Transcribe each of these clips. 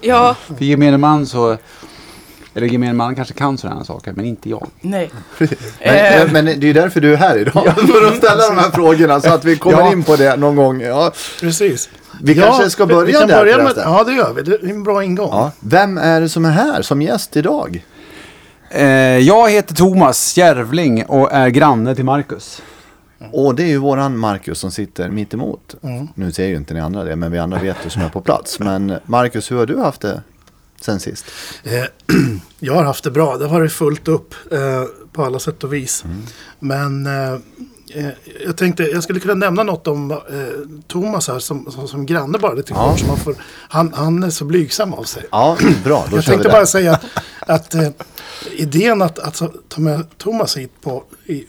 Ja, För gemene man så, eller gemene man kanske kan sådana saker, men inte jag. nej. Men, Eh. men det är ju därför du är här idag. för att ställa de här frågorna så att vi kommer Ja. in på det någon gång. Ja. Precis. Vi kanske ska börja vi kan där börja med. Ja, det gör vi. Det är en bra ingång. Ja. Vem är det som är här som gäst idag? Eh, jag heter Thomas Järvling och är granne till Marcus. Och det är ju våran Marcus som sitter mitt emot. Mm. Nu ser ju inte ni andra det, men vi andra vet ju som är på plats. Men Marcus, hur har du haft det sen sist? Eh, jag har haft det bra. Det har varit fullt upp eh, på alla sätt och vis. Men eh, jag tänkte jag skulle kunna nämna något om eh, Thomas här som, som, som granne bara lite Ja. kort. så man får- Han, han är så blygsam av sig. Ja, bra. Då jag tänkte bara säga att, att eh, idén att, att ta med Thomas hit på i,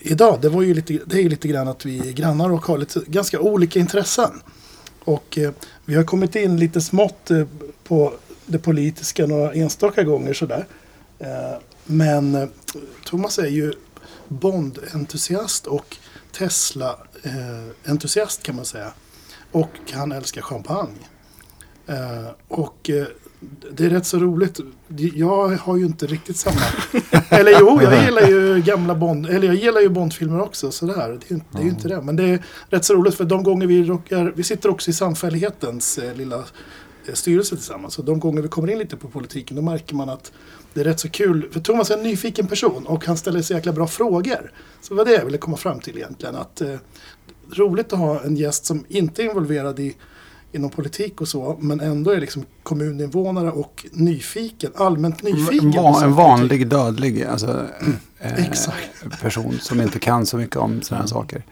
idag, det, var ju lite, det är ju lite grann att vi är grannar och har lite, ganska olika intressen. Och eh, vi har kommit in lite smått eh, på det politiska några enstaka gånger sådär. Eh, men eh, Thomas är ju Bond-entusiast och Tesla-entusiast eh, kan man säga. Och han älskar champagne. Eh, och eh, det är rätt så roligt. Jag har ju inte riktigt samma. eller jo, jag gillar ju gamla Bond. Eller jag gillar ju Bondfilmer också. Sådär. Det, är, ju- det är ju inte det. Men det är rätt så roligt för de gånger vi råkar. Vi sitter också i samfällighetens eh, lilla eh, styrelse tillsammans. Och de gånger vi kommer in lite på politiken då märker man att det är rätt så kul. För Thomas är en nyfiken person och han ställer så jäkla bra frågor. Så det var det jag ville komma fram till egentligen. Att, eh, roligt att ha en gäst som inte är involverad i inom politik och så, men ändå är liksom kommuninvånare och nyfiken, allmänt nyfiken. Saker en vanlig dödlig alltså, eh, Exakt. person som inte kan så mycket om sådana här saker.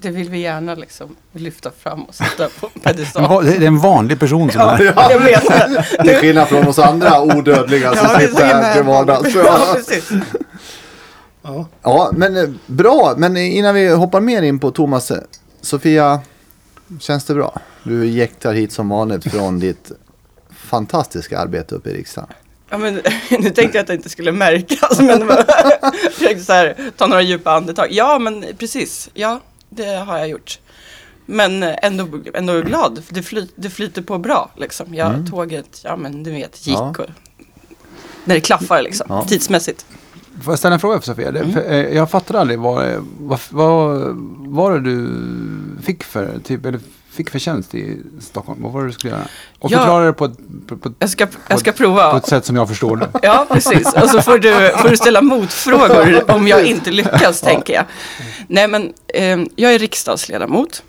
Det vill vi gärna liksom lyfta fram och sätta på pedestal. va- det är en vanlig person som är Jag menar Till skillnad från oss andra odödliga som Ja, är sitter här till vardags. Ja, precis. Ja. Ja, men eh, bra. Men innan vi hoppar mer in på Thomas. eh, Sofia, känns det bra? Du jäktar hit som vanligt från ditt fantastiska arbete uppe i riksdagen. Ja, men, nu tänkte jag att det inte skulle märkas. Men jag försökte så här, ta några djupa andetag. Ja, men precis. Ja, det har jag gjort. Men ändå, ändå glad. För det, fly, det flyter på bra. Liksom. Ja, Tåget, ja men du vet, gick. Ja. Och, när det klaffar liksom, Ja. tidsmässigt. Får jag ställa en fråga för Sofia? Mm. för, eh, jag fattar aldrig vad, vad, vad var det du fick för, typ, eller fick för tjänst i Stockholm? Vad var det du skulle göra? Och Ja. förklara det på ett, på, på, Jag ska, jag ska på prova. ett sätt som jag förstår det. Ja, precis. Och så får du, får du ställa motfrågor om jag inte lyckas, tänker jag. Nej, men eh, jag är riksdagsledamot.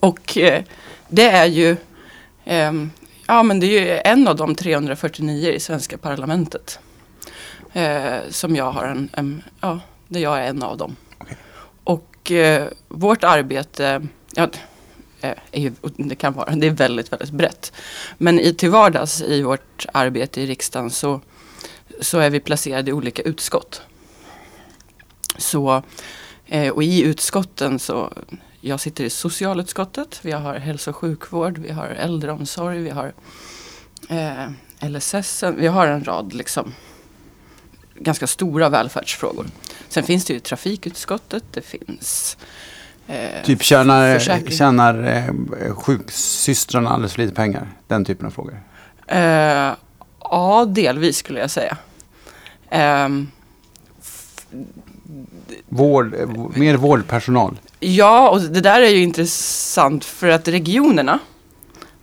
Och eh, det är ju, eh, ja men det är ju en av de 349 i svenska parlamentet. Eh, som jag har en, en, ja, där jag är en av dem. Okej. Och eh, vårt arbete, ja, eh, är ju, det kan vara, det är väldigt, väldigt brett. Men i, till vardags i vårt arbete i riksdagen så, så är vi placerade i olika utskott. Så, eh, och i utskotten så, jag sitter i socialutskottet, vi har hälso och sjukvård, vi har äldreomsorg, vi har eh, LSS, vi har en rad liksom ganska stora välfärdsfrågor. Sen finns det ju trafikutskottet, det finns eh, Typ tjänar, tjänar eh, sjuksystrarna alldeles för lite pengar? Den typen av frågor. Eh, ja, delvis skulle jag säga. Ehm, Vård, eh, v- mer vårdpersonal. ja, och det där är ju intressant för att regionerna,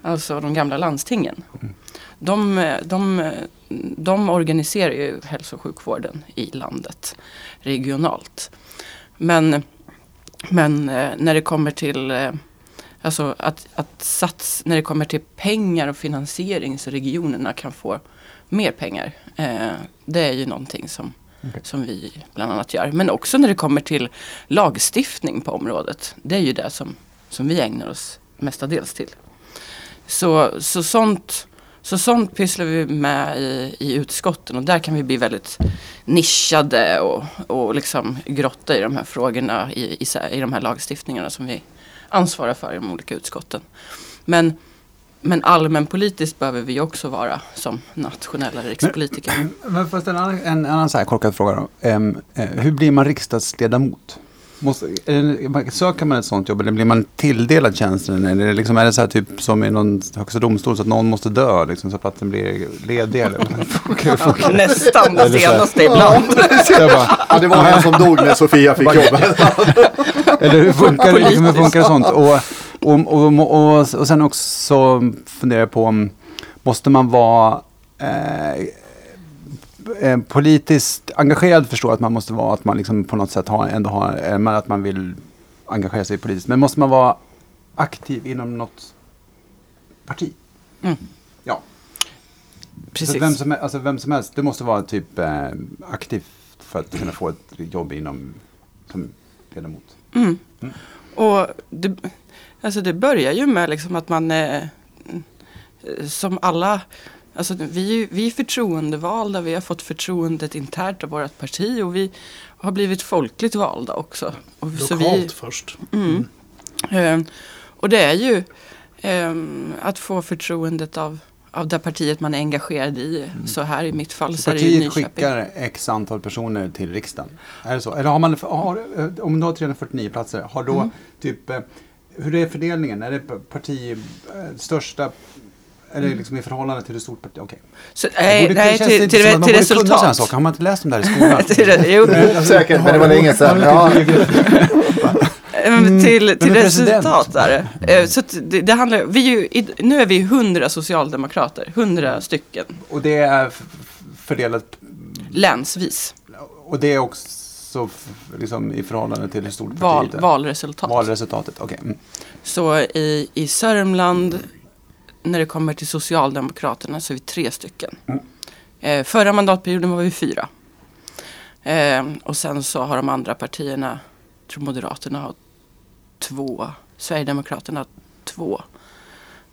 alltså de gamla landstingen, de, eh, de, eh, de organiserar ju hälso och sjukvården i landet regionalt. Men, men eh, när det kommer till eh, Alltså att, att sats, när det kommer till pengar och finansiering så regionerna kan få mer pengar. Eh, det är ju någonting som, Okej. som vi bland annat gör. Men också när det kommer till lagstiftning på området. Det är ju det som, som vi ägnar oss mestadels till. Så, så, sånt, så sånt pysslar vi med i, i utskotten och där kan vi bli väldigt nischade och, och liksom grotta i de här frågorna i, i, i de här lagstiftningarna som vi ansvarar för i de olika utskotten. Men, men allmänpolitiskt behöver vi också vara som nationella rikspolitiker. Men jag ställa en, en annan så här korkad fråga då? Em, eh, hur blir man riksdagsledamot? Måste, det, söker man ett sånt jobb eller blir man tilldelad tjänsten? Eller är det, liksom, är det så här typ som i någon högsta domstol så att någon måste dö liksom, så att platsen blir ledig? Eller? Nästan det senaste ibland. Bara, Ja, det var en som dog när Sofia fick jobbet. Eller hur funkar, det? liksom, hur funkar sånt? Och, och, och, och, och sen också funderar jag på om måste man vara eh, eh, politiskt engagerad förstår att man måste vara att man liksom på något sätt har, ändå har, eh, men att man vill engagera sig politiskt. Men måste man vara aktiv inom något parti? Mm. Ja. Precis. Så vem, som, alltså vem som helst, det måste vara typ eh, aktiv för att kunna få ett jobb inom som ledamot. Mm. Och det, alltså det börjar ju med liksom att man eh, som alla Alltså vi, vi är förtroendevalda, vi har fått förtroendet internt av vårt parti och vi har blivit folkligt valda också. Och så vi, Lokalt först. Mm. Eh, och det är ju eh, att få förtroendet av, av det partiet man är engagerad i. Så här i mitt fall så, Så är det ju partiet Nyköping. skickar x antal personer till riksdagen? Är det så? Eller har man, har, eh, om du har 349 platser, har då Mm. typ, eh, hur är fördelningen? Är det parti, eh, största, är det liksom i förhållande till hur stort parti? Okej. Så, Det nej, borde- det nej känns till, inte till, man till borde kunna sådana resultat. saker. Har man inte läst dem där i skolan? till, jo, Osäkert, men det var länge sedan. Ja. Mm, till, till resultat där. Eh, Så det, det handlar, vi är ju, nu är vi 100 socialdemokrater, 100 stycken, Och det är fördelat, länsvis. och det är också liksom i förhållande till hur stort Val, partiet är? valresultat. Valresultatet, okej. Mm. Så i, i Sörmland, när det kommer till Socialdemokraterna, så är vi tre stycken. Mm. Eh, förra mandatperioden var vi fyra. Eh, och sen så har de andra partierna, jag tror Moderaterna har två, Sverigedemokraterna har två,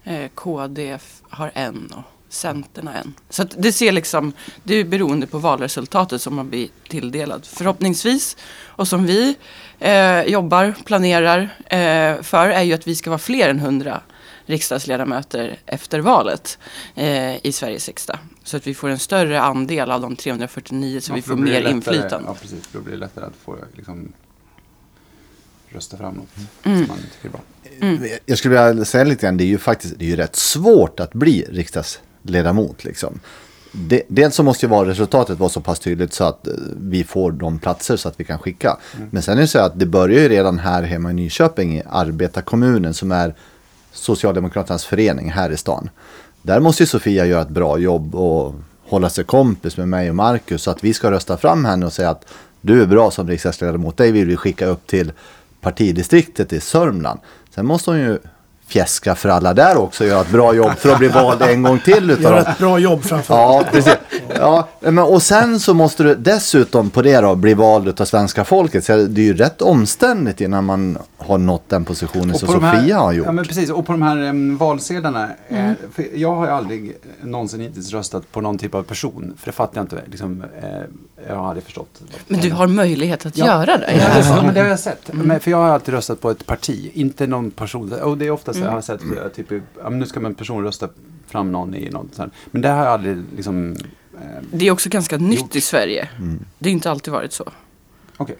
eh, KD har en och Centern har en. Så det ser liksom, det är beroende på valresultatet som man blir tilldelad. Förhoppningsvis, och som vi eh, jobbar, planerar eh, för, är ju att vi ska vara fler än 100 riksdagsledamöter efter valet eh, i Sveriges riksdag. Så att vi får en större andel av de 349 så Ja, vi får mer lättare- inflytande. Ja, precis. För då blir det lättare att få liksom, rösta fram något Mm. som man tycker är bra. Jag skulle vilja säga lite grann, det är ju faktiskt det är ju rätt svårt att bli riksdagsledamot. Liksom. Det, dels så måste ju vara resultatet vara så pass tydligt så att eh, vi får de platser så att vi kan skicka. Men sen är det så att det börjar ju redan här hemma i Nyköping i arbetarkommunen som är Socialdemokraternas förening här i stan. Där måste ju Sofia göra ett bra jobb och hålla sig kompis med mig och Marcus så att vi ska rösta fram henne och säga att du är bra som riksdagsledamot. Dig vill vi skicka upp till partidistriktet i Sörmland. Sen måste hon ju fjäska för alla där också göra ett bra jobb för att bli vald en gång till utav Gör dem. ett bra jobb framför Ja, precis. Ja, men, och sen så måste du dessutom på det då bli vald av svenska folket. Så det är ju rätt omständigt innan man har nått den positionen som Sofia här, har gjort. Ja, men precis. Och på de här um, valsedlarna. Mm. Eh, för jag har ju aldrig någonsin hittills röstat på någon typ av person. För det fattar jag inte. Liksom, eh, jag har aldrig förstått. Men du har möjlighet att Ja. göra det. Ja, Ja. ja, men det har jag sett. Men, för jag har alltid röstat på ett parti, inte någon person. Och det är ofta så jag har sett, eh, typ, ja, nu ska man en person rösta fram någon i något sånt. Men det har jag aldrig liksom... Eh, Det är också ganska nytt Gjort. i Sverige. Mm. Det har inte alltid varit så. Okej.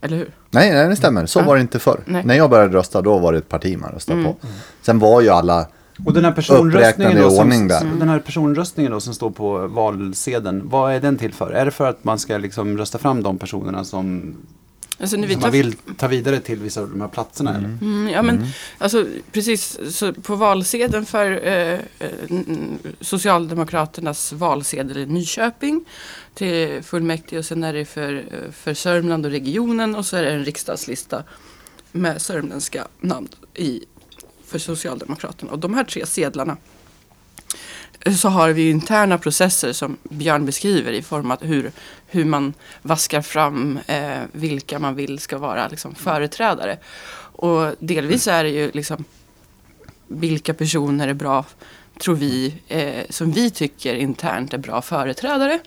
Eller hur? Nej, nej, det stämmer. Så var det inte förr. Nej. När jag började rösta då var det ett parti man röstade Mm. på. Sen var ju alla Och den här personröstningen uppräknade i då, som, där. den här personröstningen då som står på valsedeln, vad är den till för? Är det för att man ska liksom rösta fram de personerna som, Alltså när vi tar man vill ta vidare till vissa av de här platserna? Eller? Mm, ja, men alltså precis. Så på valsedeln för eh, eh, Socialdemokraternas valsedel i Nyköping till fullmäktige och sen är det för, eh, för Sörmland och regionen och så är det en riksdagslista med sörmländska namn i, för Socialdemokraterna. Och de här tre sedlarna så har vi interna processer som Björn beskriver i form av hur, hur man vaskar fram eh, vilka man vill ska vara liksom, företrädare. Och delvis är det ju liksom vilka personer är bra, tror vi, eh, som vi tycker internt är bra företrädare.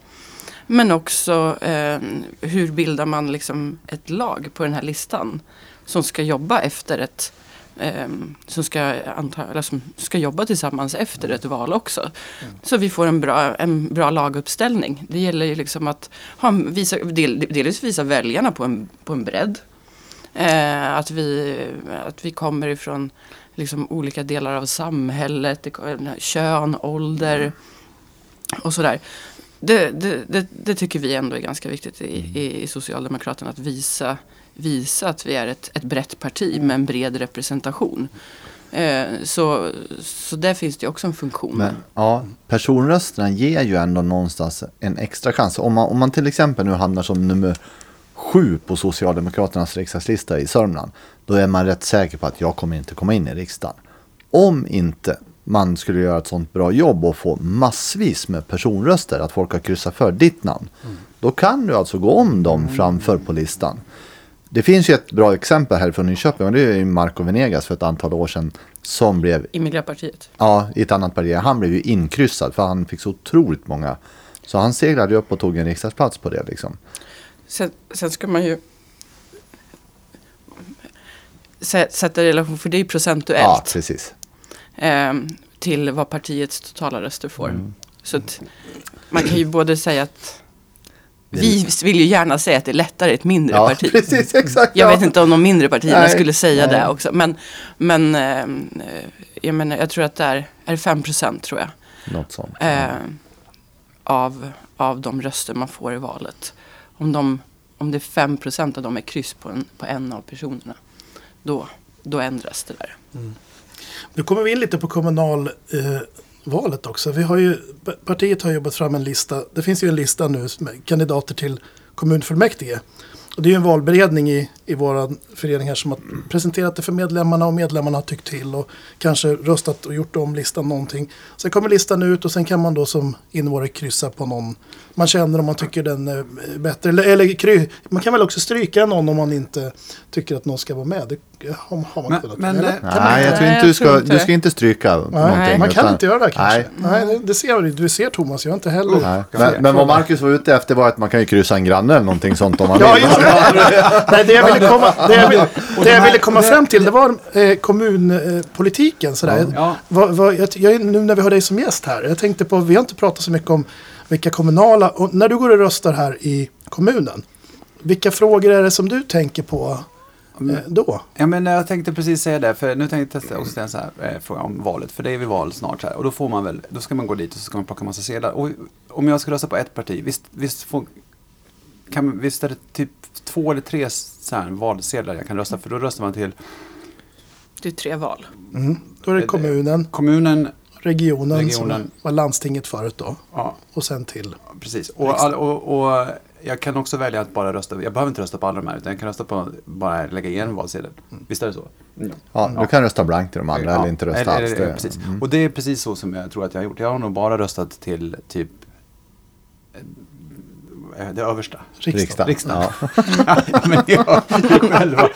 Men också eh, hur bildar man liksom ett lag på den här listan som ska jobba efter ett ehm, som, ska anta, eller som ska jobba tillsammans efter ett val också. Så vi får en bra, en bra laguppställning. Det gäller ju liksom att ha, visa, del, delvis visa väljarna på en, på en bredd. Eh, att, vi, att vi kommer ifrån liksom olika delar av samhället, kön, ålder och sådär. Det, det, det, det tycker vi ändå är ganska viktigt i, i, i Socialdemokraterna att visa, visa att vi är ett, ett brett parti med en bred representation. Eh, så, så där finns det också en funktion. Men ja, personrösterna ger ju ändå någonstans en extra chans. Om man, om man till exempel nu hamnar som nummer sju på Socialdemokraternas riksdagslista i Sörmland. Då är man rätt säker på att jag kommer inte komma in i riksdagen. Om inte man skulle göra ett sånt bra jobb och få massvis med personröster, att folk har kryssat för ditt namn. Då kan du alltså gå om dem framför på listan. Det finns ju ett bra exempel här från Nyköping och det är ju Marco Venegas för ett antal år sedan som blev I Miljöpartiet. Ja, i ett annat parti. Han blev ju inkryssad för han fick så otroligt många. Så han seglade upp och tog en riksdagsplats på det liksom. Sen, sen ska man ju sä- sätta i relation, för det är ju Ja, procentuellt. precis. ehm, till vad partiets totala röster får. Mm. Så att man kan ju både säga att vi vill ju gärna säga att det är lättare i ett mindre Ja, parti. precis, exakt. Jag ja. vet inte om de mindre partierna Nej, skulle säga nej. det också. Men, men eh, jag, menar, jag tror att det är, är 5 procent tror jag. Något sånt. Eh, av, av de röster man får i valet. Om, de, om det är 5 procent av dem är kryss på en, på en av personerna. Då, då ändras det där. Nu kommer vi in lite på kommunalvalet eh, valet också. Vi har ju, partiet har jobbat fram en lista. Det finns ju en lista nu med kandidater till kommunfullmäktige. Och det är ju en valberedning i, i våra föreningar som har presenterat det för medlemmarna och medlemmarna har tyckt till och kanske röstat och gjort om listan någonting. Sen kommer listan ut och sen kan man då som invånare kryssa på någon man känner om man tycker den är bättre. Eller, eller kry, man kan väl också stryka någon om man inte tycker att någon ska vara med. Det har, har man Men- kunnat. men, eh, man Nej, jag tror Nej, inte du jag ska, inte. du ska inte stryka någonting. man kan utan- inte göra det kanske. Nej. Nej, det, ser du. Du ser Thomas, jag inte heller. Nej. Men, men vad Marcus var ute efter var att man kan ju kryssa en granne eller någonting sånt om man Ja, vill. just det. Nej, det jag ville komma, det jag ville, det jag ville komma fram till det var eh, kommunpolitiken. Sådär. Ja. Vad, vad, jag, jag, nu när vi har dig som gäst här. Jag tänkte på, vi har inte pratat så mycket om vilka kommunala, och när du går och röstar här i kommunen. Vilka frågor är det som du tänker på eh, då? Ja, men jag tänkte precis säga det, för nu tänkte jag också ställa en så här, eh, fråga om valet, för det är väl val snart så här, och då får man väl, då ska man gå dit och så ska man plocka massa sedlar. Och om jag ska rösta på ett parti, visst, visst, får, kan, visst är det typ två eller tre så här valsedlar jag kan rösta för, då röstar man till Det är tre val. Mm. Då är det kommunen, kommunen, regionen, Regionen. som var landstinget förut då. ja, Och sen till. precis. Och, all, och, och jag kan också välja att bara rösta, jag behöver inte rösta på alla de här, utan jag kan rösta på, bara lägga i en valsedel. Visst är det så? Mm. Ja, du kan rösta blankt till de andra Ja, eller inte rösta eller- alls. eller- precis. mm. Och det är precis så som jag tror att jag har gjort. Jag har nog bara röstat till typ eh, det översta. Riksdagen. Riksdagen. Riksdagen. Ja. Men jag, jag själva.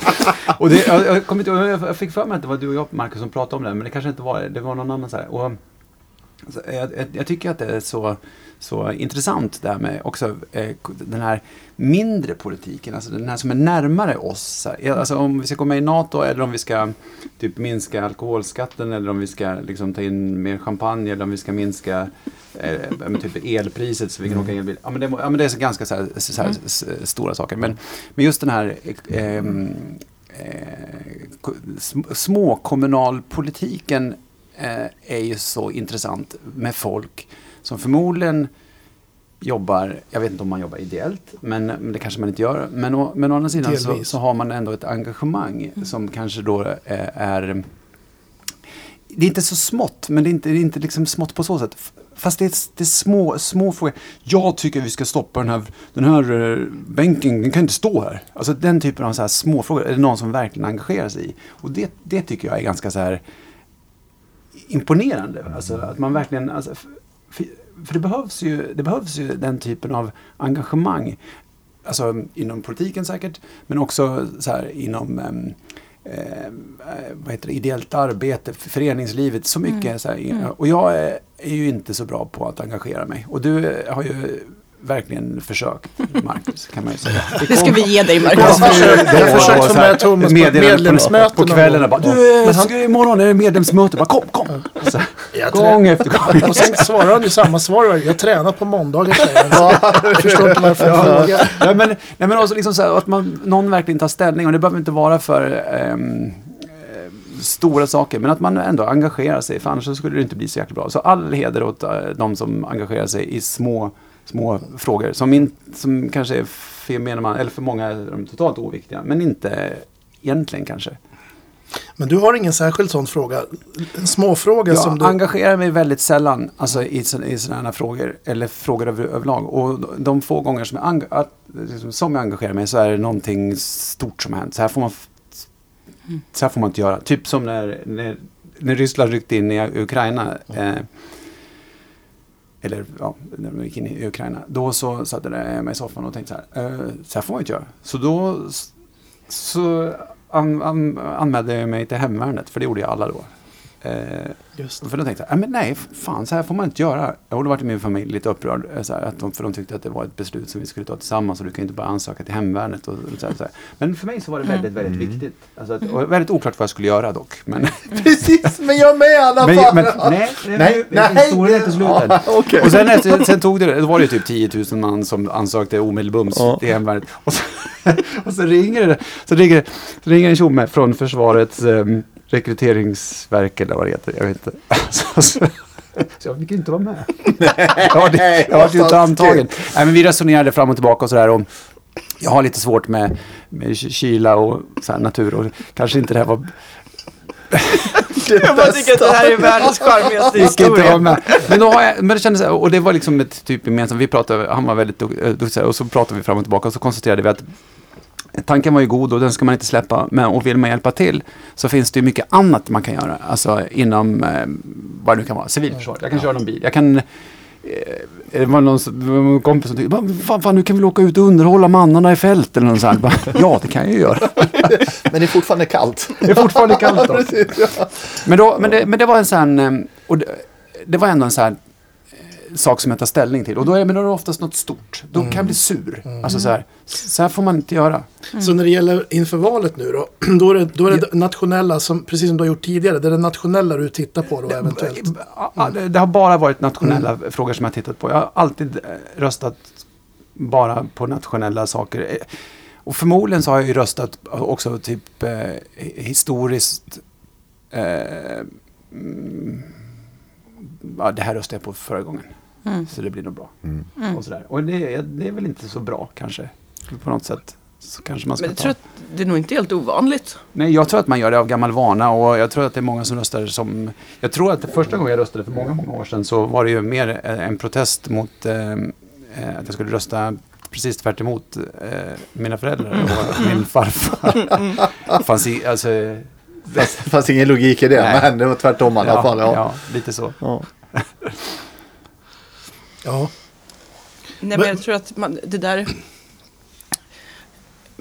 Och det, jag, jag, kommer inte, jag fick för mig att det var du och jag Marcus som pratade om det, men det kanske inte var det. Det var någon annan så här. Och, jag, jag, jag tycker att det är så, så intressant det här med också eh, den här mindre politiken, alltså den här som är närmare oss. Alltså om vi ska gå med i NATO eller om vi ska typ minska alkoholskatten eller om vi ska liksom, ta in mer champagne eller om vi ska minska eh, typ elpriset så vi kan åka elbil. Ja men det, ja, men det är så ganska så här, så här, s- stora saker. Men, men just den här eh, eh, eh, är ju så intressant med folk som förmodligen jobbar, jag vet inte om man jobbar ideellt, men, men det kanske man inte gör. Men, å, men å andra sidan så, så har man ändå ett engagemang som kanske då eh, är det är inte så smått, men det är inte, det är inte liksom smått på så sätt. Fast det är, det är små, små frågor. Jag tycker vi ska stoppa den här, den här eh, bänken, den kan inte stå här. Alltså den typen av så här små frågor är det någon som verkligen engagerar sig i. Och det, det tycker jag är ganska så här imponerande. Alltså att man verkligen, alltså, för, för det behövs ju, det behövs ju den typen av engagemang. Alltså inom politiken säkert, men också så här inom eh, vad heter det, ideellt arbete, föreningslivet, så mycket. Så här, Och jag är, är ju inte så bra på att engagera mig. Och du har ju verkligen försökt, Marcus, kan man ju säga. Det ska vi ge dig Marcus. jag har försökt få med Thomas på ett meddelande medlemsmöte På, på kvällen bara, du, ska, imorgon är det medlemsmöte. Bara, kom, kom. Så, gång efter gång. Och sen svarar han ju samma svar. Jag tränar på måndagar han. Jag förstår inte varför jag frågar. Ja, men, nej, men också liksom så här, att man, någon verkligen tar ställning och det behöver inte vara för eh, stora saker men att man ändå engagerar sig för annars så skulle det inte bli så jäkla bra. Så all heder åt eh, de som engagerar sig i små, små frågor som, in, som kanske är för, menar man, eller för många är de totalt oviktiga men inte egentligen kanske. Men du har ingen särskild sån fråga. En småfråga som Jag du... engagerar mig väldigt sällan alltså, i, i sådana här frågor, eller frågor över, överlag. Och de få gånger som jag, att, liksom, som jag engagerar mig så är det någonting stort som har hänt. Så här får man, f- så här får man inte göra. Typ som när, när, när Ryssland ryckte in i Ukraina. Eh, eller ja, när de gick in i Ukraina. Då så satt jag hemma i soffan och tänkte så här. Eh, så här får man inte göra. Så då så an, an, anmälde jag mig till hemvärnet. För det gjorde ju alla då. Eh, Just. för då tänkte jag, "Nej, men nej, fan så här får man inte göra. Och då var min familj lite upprörd. eh, Så här, att de, för de tyckte att det var ett beslut som vi skulle ta tillsammans. Och du kan inte bara ansöka till hemvärnet. Och, och så här, så här. Men för mig så var det väldigt, väldigt viktigt. Alltså att, och väldigt oklart vad jag skulle göra dock. Men, Precis, men jag med i alla men, fall. men nej, nej, Nej, nej, nej. historien är inte slut än. Ja, okej. Och sen, tog det, då var det typ 10 000 man som ansökte omedelbums Ja. till hemvärnet. Och så, och så ringer det, så ringer, så ringer en tjomme från försvarets um, rekryteringsverk eller vad det heter. Jag vet inte. Så, jag fick inte vara med. Jag var, jag var ju inte antagen. Nej, men vi resonerade fram och tillbaka och sådär. Och jag har lite svårt med, med kyla och så här, natur och kanske inte det här var Jag bara tycker att det här är världens charmigaste historia. med. Men, då har jag, men det kändes, så här- och det var liksom ett typ gemensamt, vi pratade, han var väldigt eh, duktig och så pratade vi fram och tillbaka och så konstaterade vi att tanken var ju god och den ska man inte släppa. Men och vill man hjälpa till så finns det ju mycket annat man kan göra. Alltså inom, eh, vad det nu kan vara, civilförsvar. Jag kan köra någon bil. Jag kan, eh, det var någon, kompis som tyckte, "Va, fan, fan, nu kan vi åka ut och underhålla mannarna i fält eller något sånt. Bara, Ja, det kan jag ju göra. Men det är fortfarande kallt. Det är fortfarande kallt då. Precis, ja. Men, då, men, det, men det var en sån, eh, och det, det var ändå en sån sak som jag tar ställning till. Och då är, men då är det oftast något stort. Då kan jag bli sur. Alltså så här, så här får man inte göra. Så när det gäller inför valet nu då, då är det, då är det nationella, som, precis som du har gjort tidigare, det är det nationella du tittar på då eventuellt. Ja, det, har bara varit nationella frågor som jag har tittat på. Jag har alltid eh, röstat bara på nationella saker. Eh, Och förmodligen så har jag ju röstat också typ eh, historiskt. Eh, mm, ja, det här röstade jag på förra gången. Mm. Så det blir nog bra. Mm. Och, sådär. och det, är- det är väl inte så bra kanske. På något sätt. Så kanske man ska Men jag ta. tror att det är nog inte helt ovanligt. Nej, jag tror att man gör det av gammal vana och jag tror att det är många som röstar som... Jag tror att det första gången jag röstade för många, många år sedan så var det ju mer eh, en protest mot eh, eh, att jag skulle rösta precis tvärt emot eh, mina föräldrar och min farfar. Fanns i, alltså, det, fanns ingen logik i det, Nej. men det var tvärtom i alla fall. Ja. ja, lite så. Ja. Ja. Nej, men jag tror att man, det där...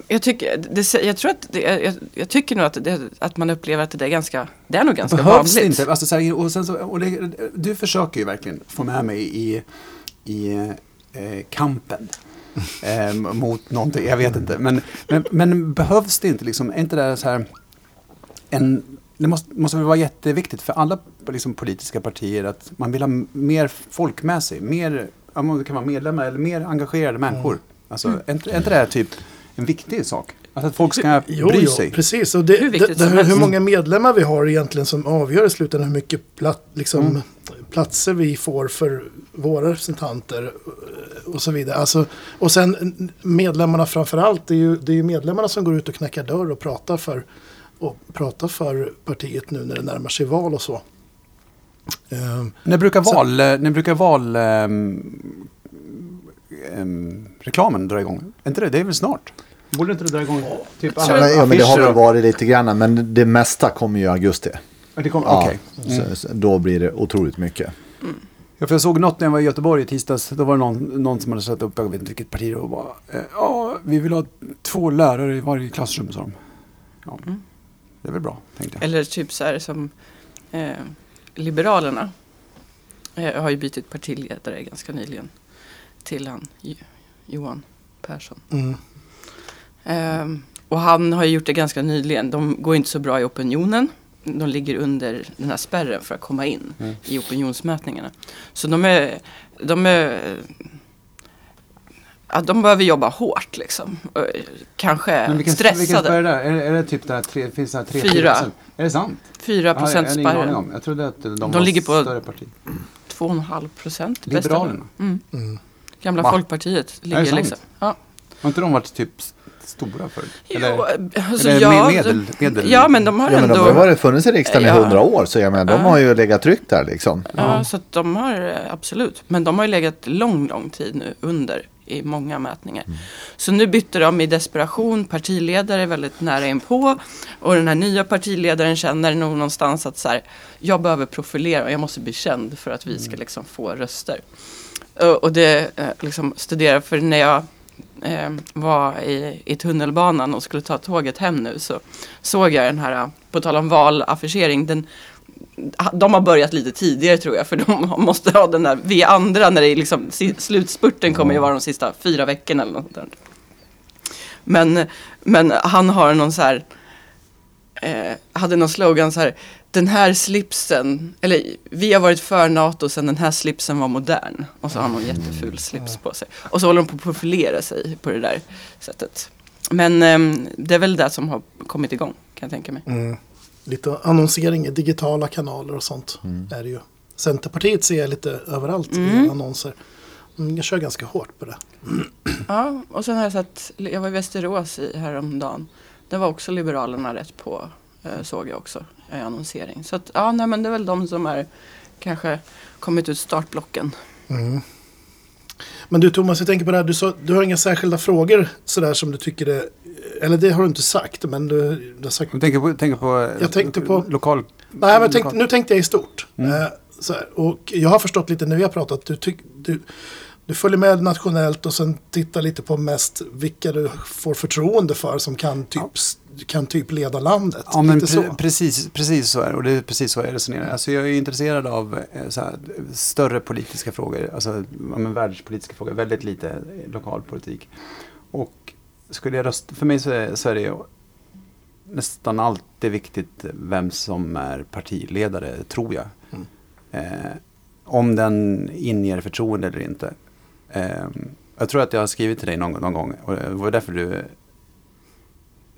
Jag tycker, det, jag tror att det, jag, jag tycker nog att, det, att man upplever att det är ganska, det är nog ganska Behövs vanligt. inte? Alltså, så här, och så, och det, du försöker ju verkligen få med mig i, i eh, kampen. Eh, mot någonting, jag vet inte. Men, men, men behövs det inte liksom, är inte det så här en, det måste, måste vara jätteviktigt för alla liksom, politiska partier att man vill ha mer folk med sig. Mer, om det kan vara medlemmar eller mer engagerade människor. Alltså, är, inte, är inte det här typ en viktig sak? Alltså att folk ska Jo, bry jo, sig. precis. Och det, Hur det, det, hur många medlemmar vi har egentligen som avgör i slutändan hur mycket plat, liksom, Mm. platser vi får för våra representanter eh, och så vidare. Alltså, och sen mm, medlemmarna framför allt, det är, ju, det är ju medlemmarna som går ut och knackar dörr och pratar för, och pratar för partiet nu när det närmar sig val och så. Ehm, När brukar Så- val, eh, när brukar val ehm, reklamen dra igång? Är inte det? Det är väl snart? Borde inte det dra igång? Typ alla Men, ja, men det har väl varit lite grann, men det mesta kommer ju i augusti. Ja, det kommer- Ja, Okej. Mm. så, så, då blir det otroligt mycket. Ja, för jag såg något när jag var i Göteborg i tisdags. Då var det någon, någon som hade satt upp, jag vet inte vilket parti det var. eh, Ja, vi vill ha två lärare i varje klassrum, sa de. Ja, Mm. det är väl bra, tänkte jag. Eller typ så här som eh, Liberalerna eh, har ju bytt partiledare ganska nyligen. till han Jo- Johan Persson. Mm. Ehm, och han har ju gjort det ganska nyligen. De går inte så bra i opinionen. De ligger under den här spärren för att komma in Mm. i opinionsmätningarna. Så de är, de är ja, de behöver jobba hårt liksom. Och Kanske Men vilken, stressade. vilken spärr är det? Är, det- är det typ där tre, finns det här tre, Fyra. fyra procent? Är det sant? 4 procent Ja, jag spärren. om. Jag trodde att de, De var ligger på- större parti. 2,5 procent. Liberalerna? Mm. Mm. Gamla Va? Folkpartiet det ligger sant? liksom. Ja. Har inte de varit typ stora förut? Jo, alltså eller ja, medel, medel? ja, men de har Ja, men de ändå... har varit funnits i riksdagen Ja. i hundra år så jag menar, de Ja. har ju legat tryggt där liksom. Ja, så att de har eh, absolut. Men de har ju legat lång, lång tid nu under i många mätningar. Så nu bytte de i desperation partiledare väldigt nära inpå. Och den här nya partiledaren känner nog någonstans att så här, jag behöver profilera och jag måste bli känd för att vi ska liksom få röster. Och, och det eh, liksom studerar, för när jag eh, var i, i tunnelbanan och skulle ta tåget hem nu så såg jag den här, på tal om valaffischering, den, de har börjat lite tidigare tror jag för de måste ha den där, vi andra när det är liksom, slutspurten kommer ju vara de sista fyra veckorna eller något där. Men, men han har någon så här, eh, hade någon slogan så här, den här slipsen, eller vi har varit för NATO sen den här slipsen var modern. Och så har han någon jätteful slips på sig. Och så håller de på att profilera sig på det där sättet. Men ehm, det är väl det som har kommit igång kan jag tänka mig. Mm. Lite annonsering i digitala kanaler och sånt är det ju. Centerpartiet ser jag lite överallt Mm. i annonser. Mm, jag kör ganska hårt på det. Ja, och sen har jag sett, jag var i Västerås i häromdagen. Det var också Liberalerna rätt på, eh, såg jag också, i annonsering. Så att, ja, nej men det är väl de som är kanske kommit ut startblocken. Mm. Men du Thomas, jag tänker på det här. Du, sa, du har inga särskilda frågor sådär som du tycker är... Eller det har du inte sagt, men du, du har sagt... Jag tänker på, tänker på, Jag tänkte på- lokal... Nej, men jag tänkte, nu tänkte jag i stort. Mm. Eh, här, och jag har förstått lite vi har pratat. Du, tyck, du, du följer med nationellt och sen tittar lite på mest vilka du får förtroende för som kan typ, s- kan typ leda landet. Ja, men pre- precis, precis så är det. Och det är precis så jag resonerar. Alltså jag är intresserad av eh, här, större politiska frågor, alltså ja, men världspolitiska frågor, väldigt lite eh, lokalpolitik. Och skulle jag rösta, för mig så är, så är det nästan alltid viktigt vem som är partiledare, tror jag. Mm. Eh, om den inger förtroende eller inte. Eh, jag tror att jag har skrivit till dig någon, någon gång och det var därför du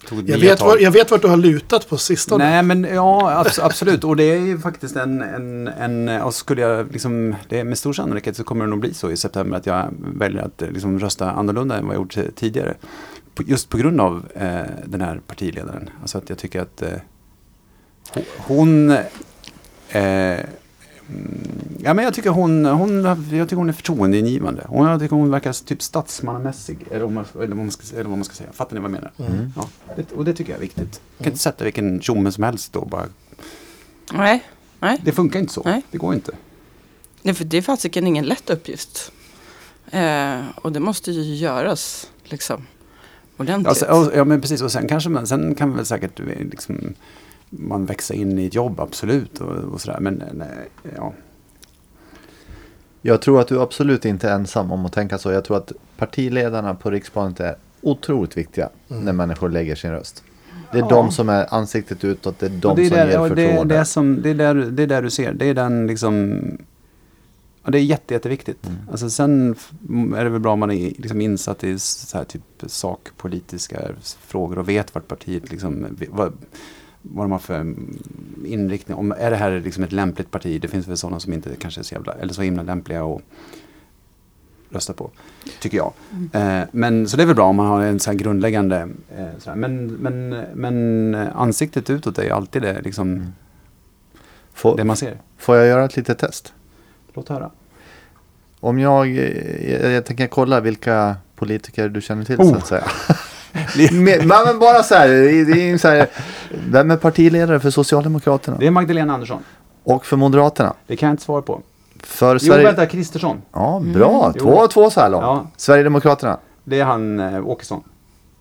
tog Jag vet, tag. var, jag vet vart du har lutat på sistone. Nej men ja abs- absolut och det är ju faktiskt en, en, en och skulle jag liksom, det är med stor sannolikhet så kommer det nog bli så i september att jag väljer att liksom rösta annorlunda än vad jag gjort ti- tidigare. Just på grund av eh, den här partiledaren. Alltså att jag tycker att eh, ho- hon eh, mm, Ja, men jag tycker hon, hon, jag tycker hon är förtroendeingivande. Och jag tycker hon verkar typ statsmannamässig. Eller, man, eller, vad man ska, eller vad man ska säga. Fattar ni vad jag menar? Mm. Ja, det, och det tycker jag är viktigt. Man kan inte sätta vilken tjomme som helst då bara. Nej, nej. Det funkar inte så. Nej. Det går inte. Nej, för det är fasiken ingen lätt uppgift. Eh, och det måste ju göras liksom ordentligt. Alltså, och- ja, men precis. Och sen kanske man, sen kan väl säkert eh, liksom, man växa in i ett jobb, absolut. Och, och sådär. Men eh, nej, ja. Jag tror att du absolut inte är ensam om att tänka så. Jag tror att partiledarna på riksplanet är otroligt viktiga Mm. när människor lägger sin röst. Det är Ja. de som är ansiktet utåt, det är de Och det är som där, ger och det, är förtroende. det, som, det, är där, det är där du ser. Det är den liksom... Ja, det är jätte, jätteviktigt. Mm. Alltså, sen är det väl bra om man är liksom insatt i så här typ sakpolitiska frågor och vet vart partiet liksom... Vad, vad de har för inriktning. Om, är det här liksom ett lämpligt parti? Det finns väl sådana som inte kanske är så, jävla, eller så himla lämpliga att rösta på. Tycker jag. Eh, men, så det är väl bra om man har en så här grundläggande... Eh, så här. Men, men, men ansiktet utåt är ju alltid det, liksom, Mm. Får, det man ser. får jag göra ett litet test? Låt höra. Om jag, eh, jag, jag tänker kolla vilka politiker du känner till Oh. så att säga. Men, men bara så här, det är så här, vem är partiledare för Socialdemokraterna? Det är Magdalena Andersson. Och för Moderaterna? Det kan jag inte svara på. För Jo, Sverige... vänta, Kristersson. Ja, bra. Jo. Två av två så här långt. Ja. Sverigedemokraterna? Det är han eh, Åkesson.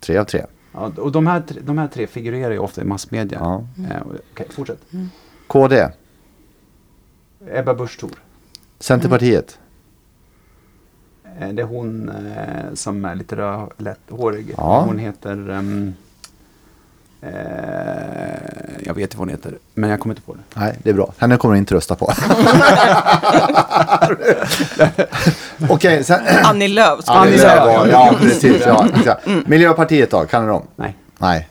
Tre av tre. Ja, och de här, de här tre figurerar ju ofta i massmedia. Ja. Eh, och- Okej, fortsätt. KD? Ebba Busch Thor. Centerpartiet? Eh, Det är hon eh, som är lite röd, lätthårig. Ja. Hon heter... ehm, eh, jag vet inte vad hon heter, men jag kommer inte på det. Nej, det är bra. Henne kommer du inte rösta på. Okej, sen... Annie Lööf ska Annie vi Lööf. säga. Ja, precis. Ja, ja. Miljöpartiet då, kan du dem? Nej. Nej.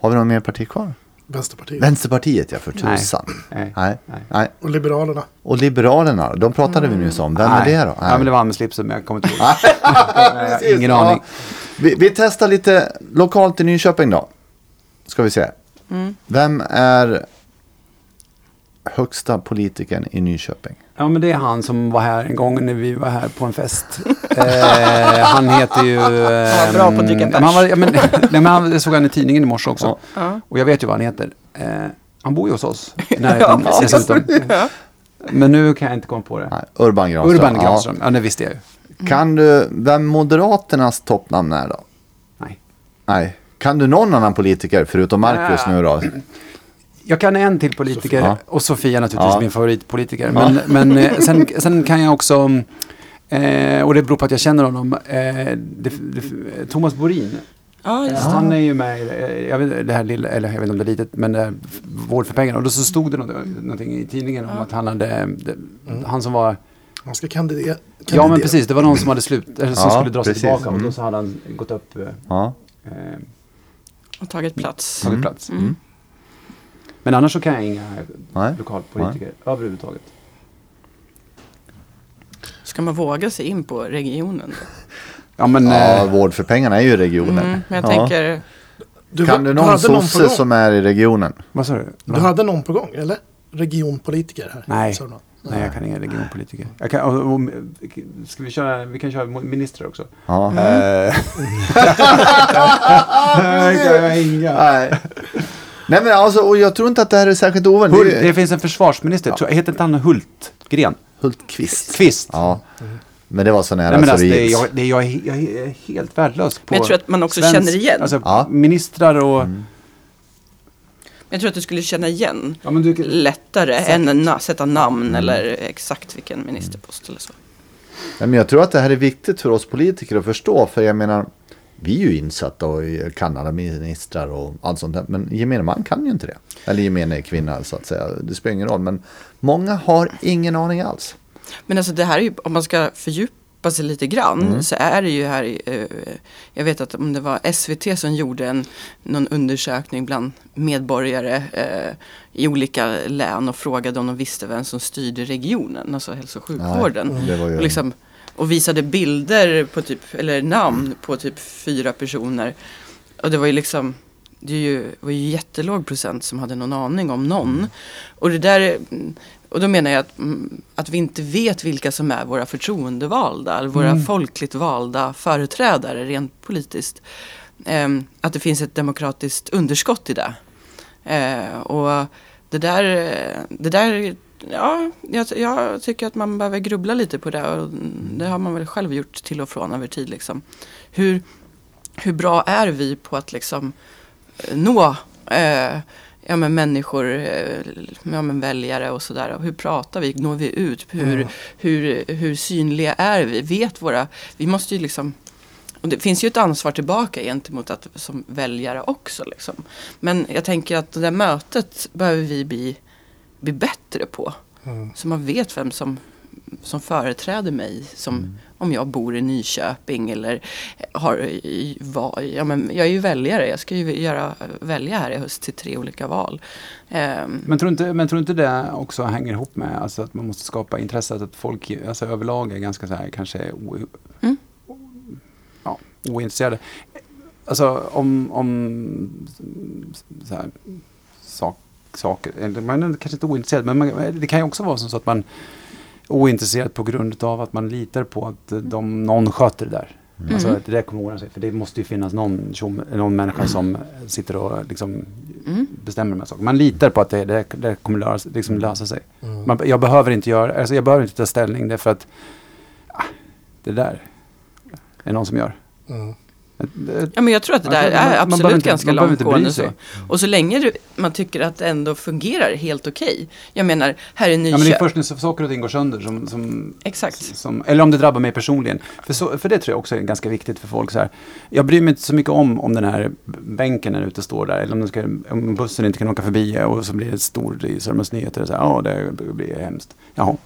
Har vi någon mer parti kvar? Vänsterpartiet. Vänsterpartiet, ja, för Nej. tusan. Nej. Nej. Nej. Nej. Och Liberalerna. Och Liberalerna, de pratade vi nyss om. Vem är det då? Ja, men det var han med slipsen, men jag kommer inte ihåg. Nej, Ingen Ja. aning. Vi, vi testar lite lokalt i Nyköping då. Ska vi se. Vem är högsta politikern i Nyköping? Ja, men det är han som var här en gång när vi var här på en fest. eh, han heter ju... Eh, Han var bra på att dricka han var, bärs. ja, men, nej, men han, jag såg han i tidningen i morse också. Ja. Och jag vet ju vad han heter. Eh, han bor ju hos oss. närheten, Ja. dessutom. Men nu kan jag inte komma på det. Nej, Urban Granström. Urban Granström. Ja, det visste jag ju. Ja. Kan du, vem Moderaternas toppnamn är då? Nej. Nej. Kan du någon annan politiker förutom Marcus Ja. nu då? Jag kan en till politiker Sofia. och Sofia naturligtvis Ja. min favoritpolitiker. Men, men eh, sen, sen kan jag också, eh, och det beror på att jag känner honom, eh, det, det, Thomas Borin. Ja, det. Han är ju med i eh, jag vet, det här lilla, eller jag vet inte om det är litet, men det här Vård för pengarna. Och då så stod det något, någonting i tidningen om att han hade, det, han som var, Han ska kandidera. ja men precis, det var någon som hade slut, eller som Ja, skulle dra sig tillbaka och Mm. då så hade han gått upp, eh, Ja. eh, Och tagit plats. tagit plats. Men annars så kan jag inga Nej. lokalpolitiker överhuvudtaget. Ska man våga sig in på regionen då? Ja men, ja, eh, vård för pengarna är ju regionen. Mm, men jag Ja. tänker, Du, Kan du någon sosse som är i regionen? vad sa du? Du hade någon på gång, eller? Regionpolitiker här. Nej. Nej, jag kan inga regionpolitiker. Jag kan, och, och, ska vi köra, vi kan köra ministrar också. Ja. Eh, Nej, jag har inga. Nej. Nej men alltså, och jag tror inte att det här är särskilt ovanligt. Hult, Det finns en försvarsminister, tror, heter inte han Hultgren? Hultqvist. Kvist? Ja. Men det var så nära Nej, men så alltså, det det är, jag, det är, jag, är, jag är helt värdelös på Men jag tror att man också känner igen. Alltså, Ja. ministrar och... jag tror att du skulle känna igen Ja, men du, lättare än att na- sätta namn eller exakt vilken ministerpost eller så. Nej, men jag tror att det här är viktigt för oss politiker att förstå. För jag menar, vi är ju insatta och kan alla ministrar och allt sånt där. Men gemene man kan ju inte det. Eller gemene kvinna så att säga. Det spelar ingen roll. Men många har ingen aning alls. Men alltså det här är ju, om man ska fördjupa sig lite grann så är det ju här, eh, jag vet att om det var SVT som gjorde en, någon undersökning bland medborgare eh, i olika län och frågade om de visste vem som styrde regionen, alltså hälso och sjukvården. Det var ju... Och, liksom, och visade bilder på typ, eller namn på typ fyra personer. Och det var ju liksom, det ju, var ju jättelåg procent som hade någon aning om någon. Och det där, är- och då menar jag att, mm, att vi inte vet vilka som är våra förtroendevalda, eller våra folkligt valda företrädare rent politiskt. Ehm, att det finns ett demokratiskt underskott i det. Eh, och det där, det där ja, jag, jag tycker att man behöver grubbla lite på det. Och det har man väl själv gjort till och från över tid. Liksom. Hur, hur bra är vi på att liksom nå eh, ja, men människor, eh, ja, men väljare och sådär. Hur pratar vi? Når vi ut? Hur, hur, hur synliga är vi? Vet våra... Vi måste ju liksom... Och det finns ju ett ansvar tillbaka gentemot att som väljare också. Liksom. Men jag tänker att det där mötet behöver vi bli, bli bättre på. Mm. Så man vet vem som, som företräder mig. Som, Om jag bor i Nyköping eller har, var, ja, men jag är ju väljare. Jag ska ju göra, välja här i höst till tre olika val. Ehm, Men tror, inte, men tror inte det också hänger ihop med alltså att man måste skapa intresse, att folk alltså överlag är ganska så här kanske o, Mm. ja, ointresserade. Alltså om, om så här, sak, saker, eller man är kanske inte ointresserad, men man, det kan ju också vara så att man är ointresserad på grund av att man litar på att eh, de, någon sköter det där. Alltså att det där kommer ordna sig. För det måste ju finnas någon, någon människa som sitter och liksom Mm. bestämmer de här sakerna. Man litar på att det, det, det kommer lösa, liksom lösa sig. Man, jag behöver inte göra, alltså jag behöver inte ta ställning därför att ah, det där är någon som gör. Mm. Ja, men jag tror att det där man- är man absolut inte- ganska man inte långtgående. Så. Och så länge det- man tycker att det ändå fungerar helt okej. Jag menar, här i Ja, men det är Nyköping. först när saker och ting går sönder som, som, Exakt. som eller om det drabbar mig personligen. För, så, för det tror jag också är ganska viktigt för folk. Så här. Jag bryr mig inte så mycket om om den här bänken där ute står där. Eller om, ska, om bussen inte kan åka förbi och så blir det stort i Sörmlands Nyheter. Så här, Ja, det blir hemskt. Jaha.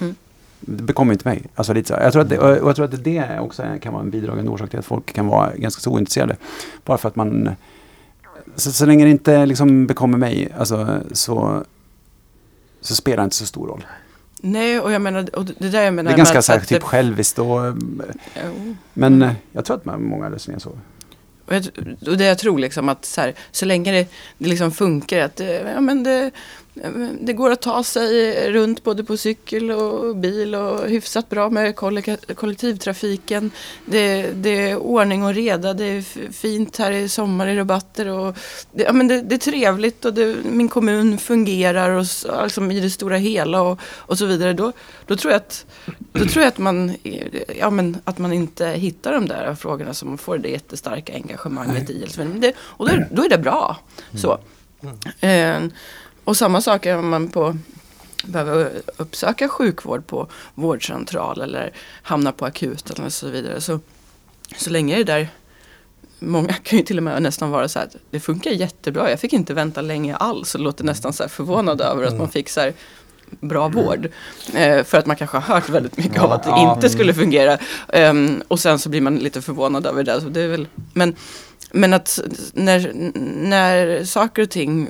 Mm. Det bekommer inte mig. Alltså, lite så. Jag, tror att det, och jag tror att det också kan vara en bidragande orsak till att folk kan vara ganska så ointresserade. Bara för att man... Så, så länge det inte liksom bekommer mig alltså, så, så spelar det inte så stor roll. Nej, och jag menar, och det där jag menar Det är ganska att typ det- själviskt och... Men eh, jag tror att man, många resonerar så. Och, jag, och det jag tror liksom att så, här, så länge det, det liksom funkar att det, ja, men det, det går att ta sig runt både på cykel och bil och hyfsat bra med kollek- kollektivtrafiken. Det, det är ordning och reda, det är fint här i sommar i rabatter och det, ja, men det, det är trevligt och det, min kommun fungerar och, liksom i det stora hela och, och så vidare. Då, då, tror jag att, då tror jag att man, ja, men, att man inte hittar de där frågorna som får det jättestarka engagemanget i. Men det, och då, då är det bra. Så. Eh, och samma sak är om man på behöver uppsöka sjukvård på vårdcentral eller hamnar på akuten och så vidare. Så, så länge det där Många kan ju till och med nästan vara så här att det funkar jättebra. Jag fick inte vänta länge alls och låter nästan så här förvånad över att man fick så här bra vård. Eh, för att man kanske har hört väldigt mycket om att det inte skulle fungera. Ehm, och sen så blir man lite förvånad över det. Så det är väl, men, men att när, när saker och ting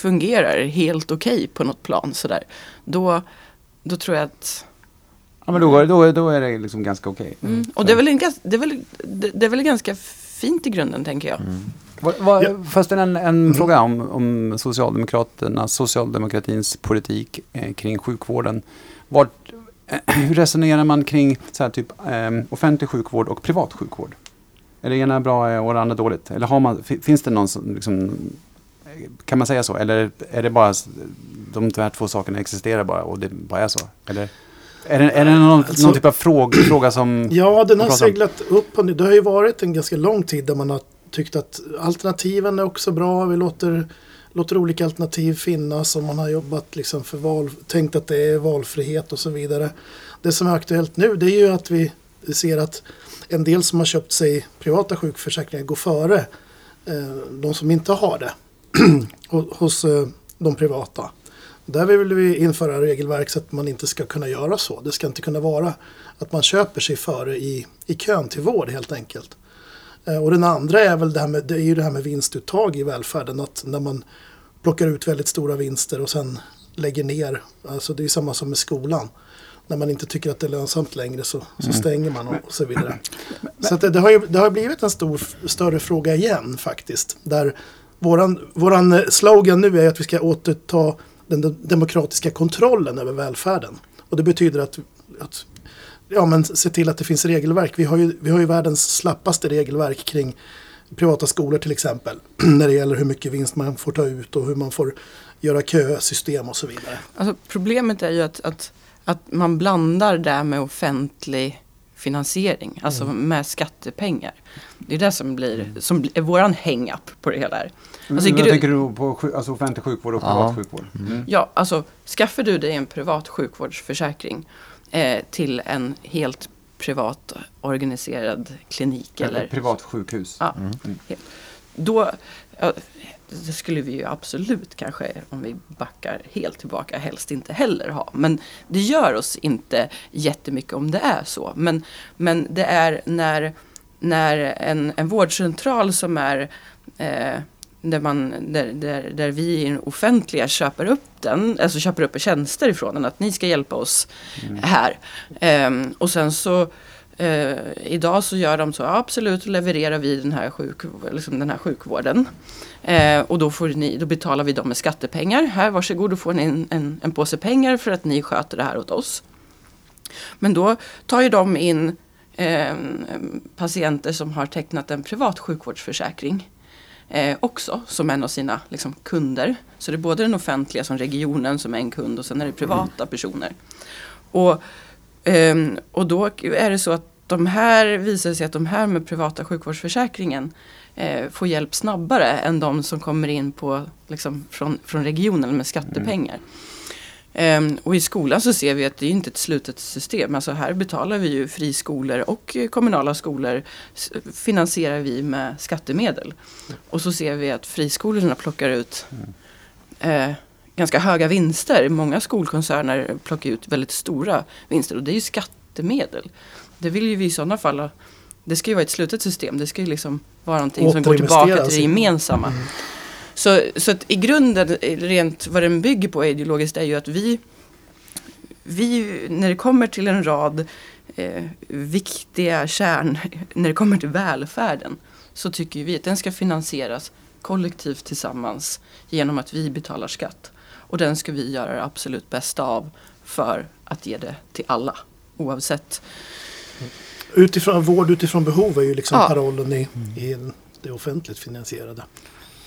fungerar helt okej på något plan sådär. Då, då tror jag att Ja, men då, då, då är det liksom ganska okej. Mm. Och det är, väl en, det, är väl, det, det är väl ganska fint i grunden tänker jag. Vad, vad, Ja. Först en, en fråga om, om Socialdemokraternas, socialdemokratins politik eh, kring sjukvården. Vart, eh, hur resonerar man kring så här, typ, eh, offentlig sjukvård och privat sjukvård? Är det ena bra och det andra dåligt? Eller har man, fi- finns det någon som, liksom, kan man säga så? Eller är det bara de här två sakerna existerar bara och det bara är så? Eller är det, är det någon, Alltså- någon typ av fråga, fråga som... Ja, den har seglat upp. Det har ju varit en ganska lång tid där man har tyckt att alternativen är också bra. Vi låter, låter olika alternativ finnas och man har jobbat liksom för val, tänkt att det är valfrihet och så vidare. Det som är aktuellt nu det är ju att vi ser att en del som har köpt sig privata sjukförsäkringar går före eh, de som inte har det hos eh, de privata. Där vill vi införa regelverk så att man inte ska kunna göra så. Det ska inte kunna vara att man köper sig före i, i kön till vård helt enkelt. Eh, Och den andra är väl det här med, det är ju det här med vinstuttag i välfärden. Att när man plockar ut väldigt stora vinster och sen lägger ner. Alltså det är samma som med skolan. När man inte tycker att det är lönsamt längre så, så stänger man och, så vidare. Så att det, det, har ju, det har blivit en stor, större fråga igen faktiskt. Där våran, våran slogan nu är att vi ska återta den de- demokratiska kontrollen över välfärden. Och det betyder att, att ja, men se till att det finns regelverk. Vi har, ju, vi har ju världens slappaste regelverk kring privata skolor till exempel. när det gäller hur mycket vinst man får ta ut och hur man får göra kösystem och så vidare. Alltså, problemet är ju att, att, att man blandar det med offentlig finansiering, alltså med skattepengar. Det är det som blir, som blir våran hang-up på det hela. Här. Alltså, i Vad gru- tänker du på alltså offentlig sjukvård och Ja. privat sjukvård? Mm. Ja, alltså skaffar du dig en privat sjukvårdsförsäkring eh, till en helt privat organiserad klinik Eller eller privat sjukhus. Ja, helt. Då, det skulle vi ju absolut kanske, om vi backar helt tillbaka, helst inte heller ha. Men det gör oss inte jättemycket om det är så. Men, men det är när, när en, en vårdcentral som är eh, där, man, där, där, där vi i offentliga köper upp den, alltså köper upp tjänster ifrån den, att ni ska hjälpa oss här. Ehm, och sen så Eh, idag så gör de så, ja, absolut levererar vi den här, sjuk, liksom den här sjukvården. Eh, och då, får ni, då betalar vi dem med skattepengar. Här, varsågod, då får ni en, en, en påse pengar för att ni sköter det här åt oss. Men då tar ju de in eh, patienter som har tecknat en privat sjukvårdsförsäkring. Eh, också som en av sina liksom, kunder. Så det är både den offentliga som regionen som är en kund och sen är det privata personer. Och Ehm, och då är det så att de här visar sig att de här med privata sjukvårdsförsäkringen eh, får hjälp snabbare än de som kommer in på, liksom, från, från regionen med skattepengar. Ehm, och i skolan så ser vi att det är inte ett slutet system. Alltså här betalar vi ju friskolor och kommunala skolor finansierar vi med skattemedel. Och så ser vi att friskolorna plockar ut eh, ganska höga vinster. Många skolkoncerner plockar ut väldigt stora vinster och det är ju skattemedel. Det vill ju vi i sådana fall. Det ska ju vara ett slutet system. Det ska ju liksom vara någonting som går tillbaka till det gemensamma. Så, så att i grunden, eh, rent vad den bygger på ideologiskt, är ju att vi, vi när det kommer till en rad eh, viktiga kärn, när det kommer till välfärden, så tycker vi att den ska finansieras kollektivt tillsammans genom att vi betalar skatt. Och den ska vi göra det absolut bästa av för att ge det till alla, oavsett. Utifrån, vård utifrån behov är ju liksom Ja. parollen i, i det offentligt finansierade.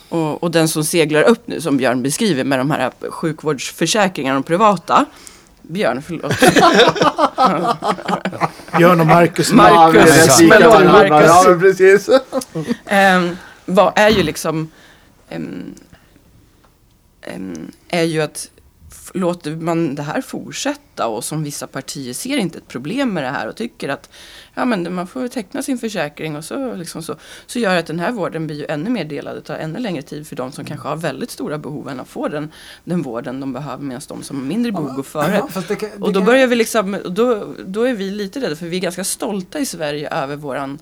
Och, och den som seglar upp nu, som Björn beskriver med de här sjukvårdsförsäkringarna och privata. Björn, förlåt. Björn och Marcus. Marcus, Marcus. Ja, precis. Ehm, vad är ju liksom ehm, är ju att låter man det här fortsätta och som vissa partier ser inte ett problem med det här och tycker att ja, men man får teckna sin försäkring och så, liksom så, så gör att den här vården blir ju ännu mer delad. Det tar ännu längre tid för de som kanske har väldigt stora behov än att få den, den vården de behöver medan de som har mindre behov går före. Och då börjar vi liksom, och då, då är vi lite rädda för vi är ganska stolta i Sverige över våran,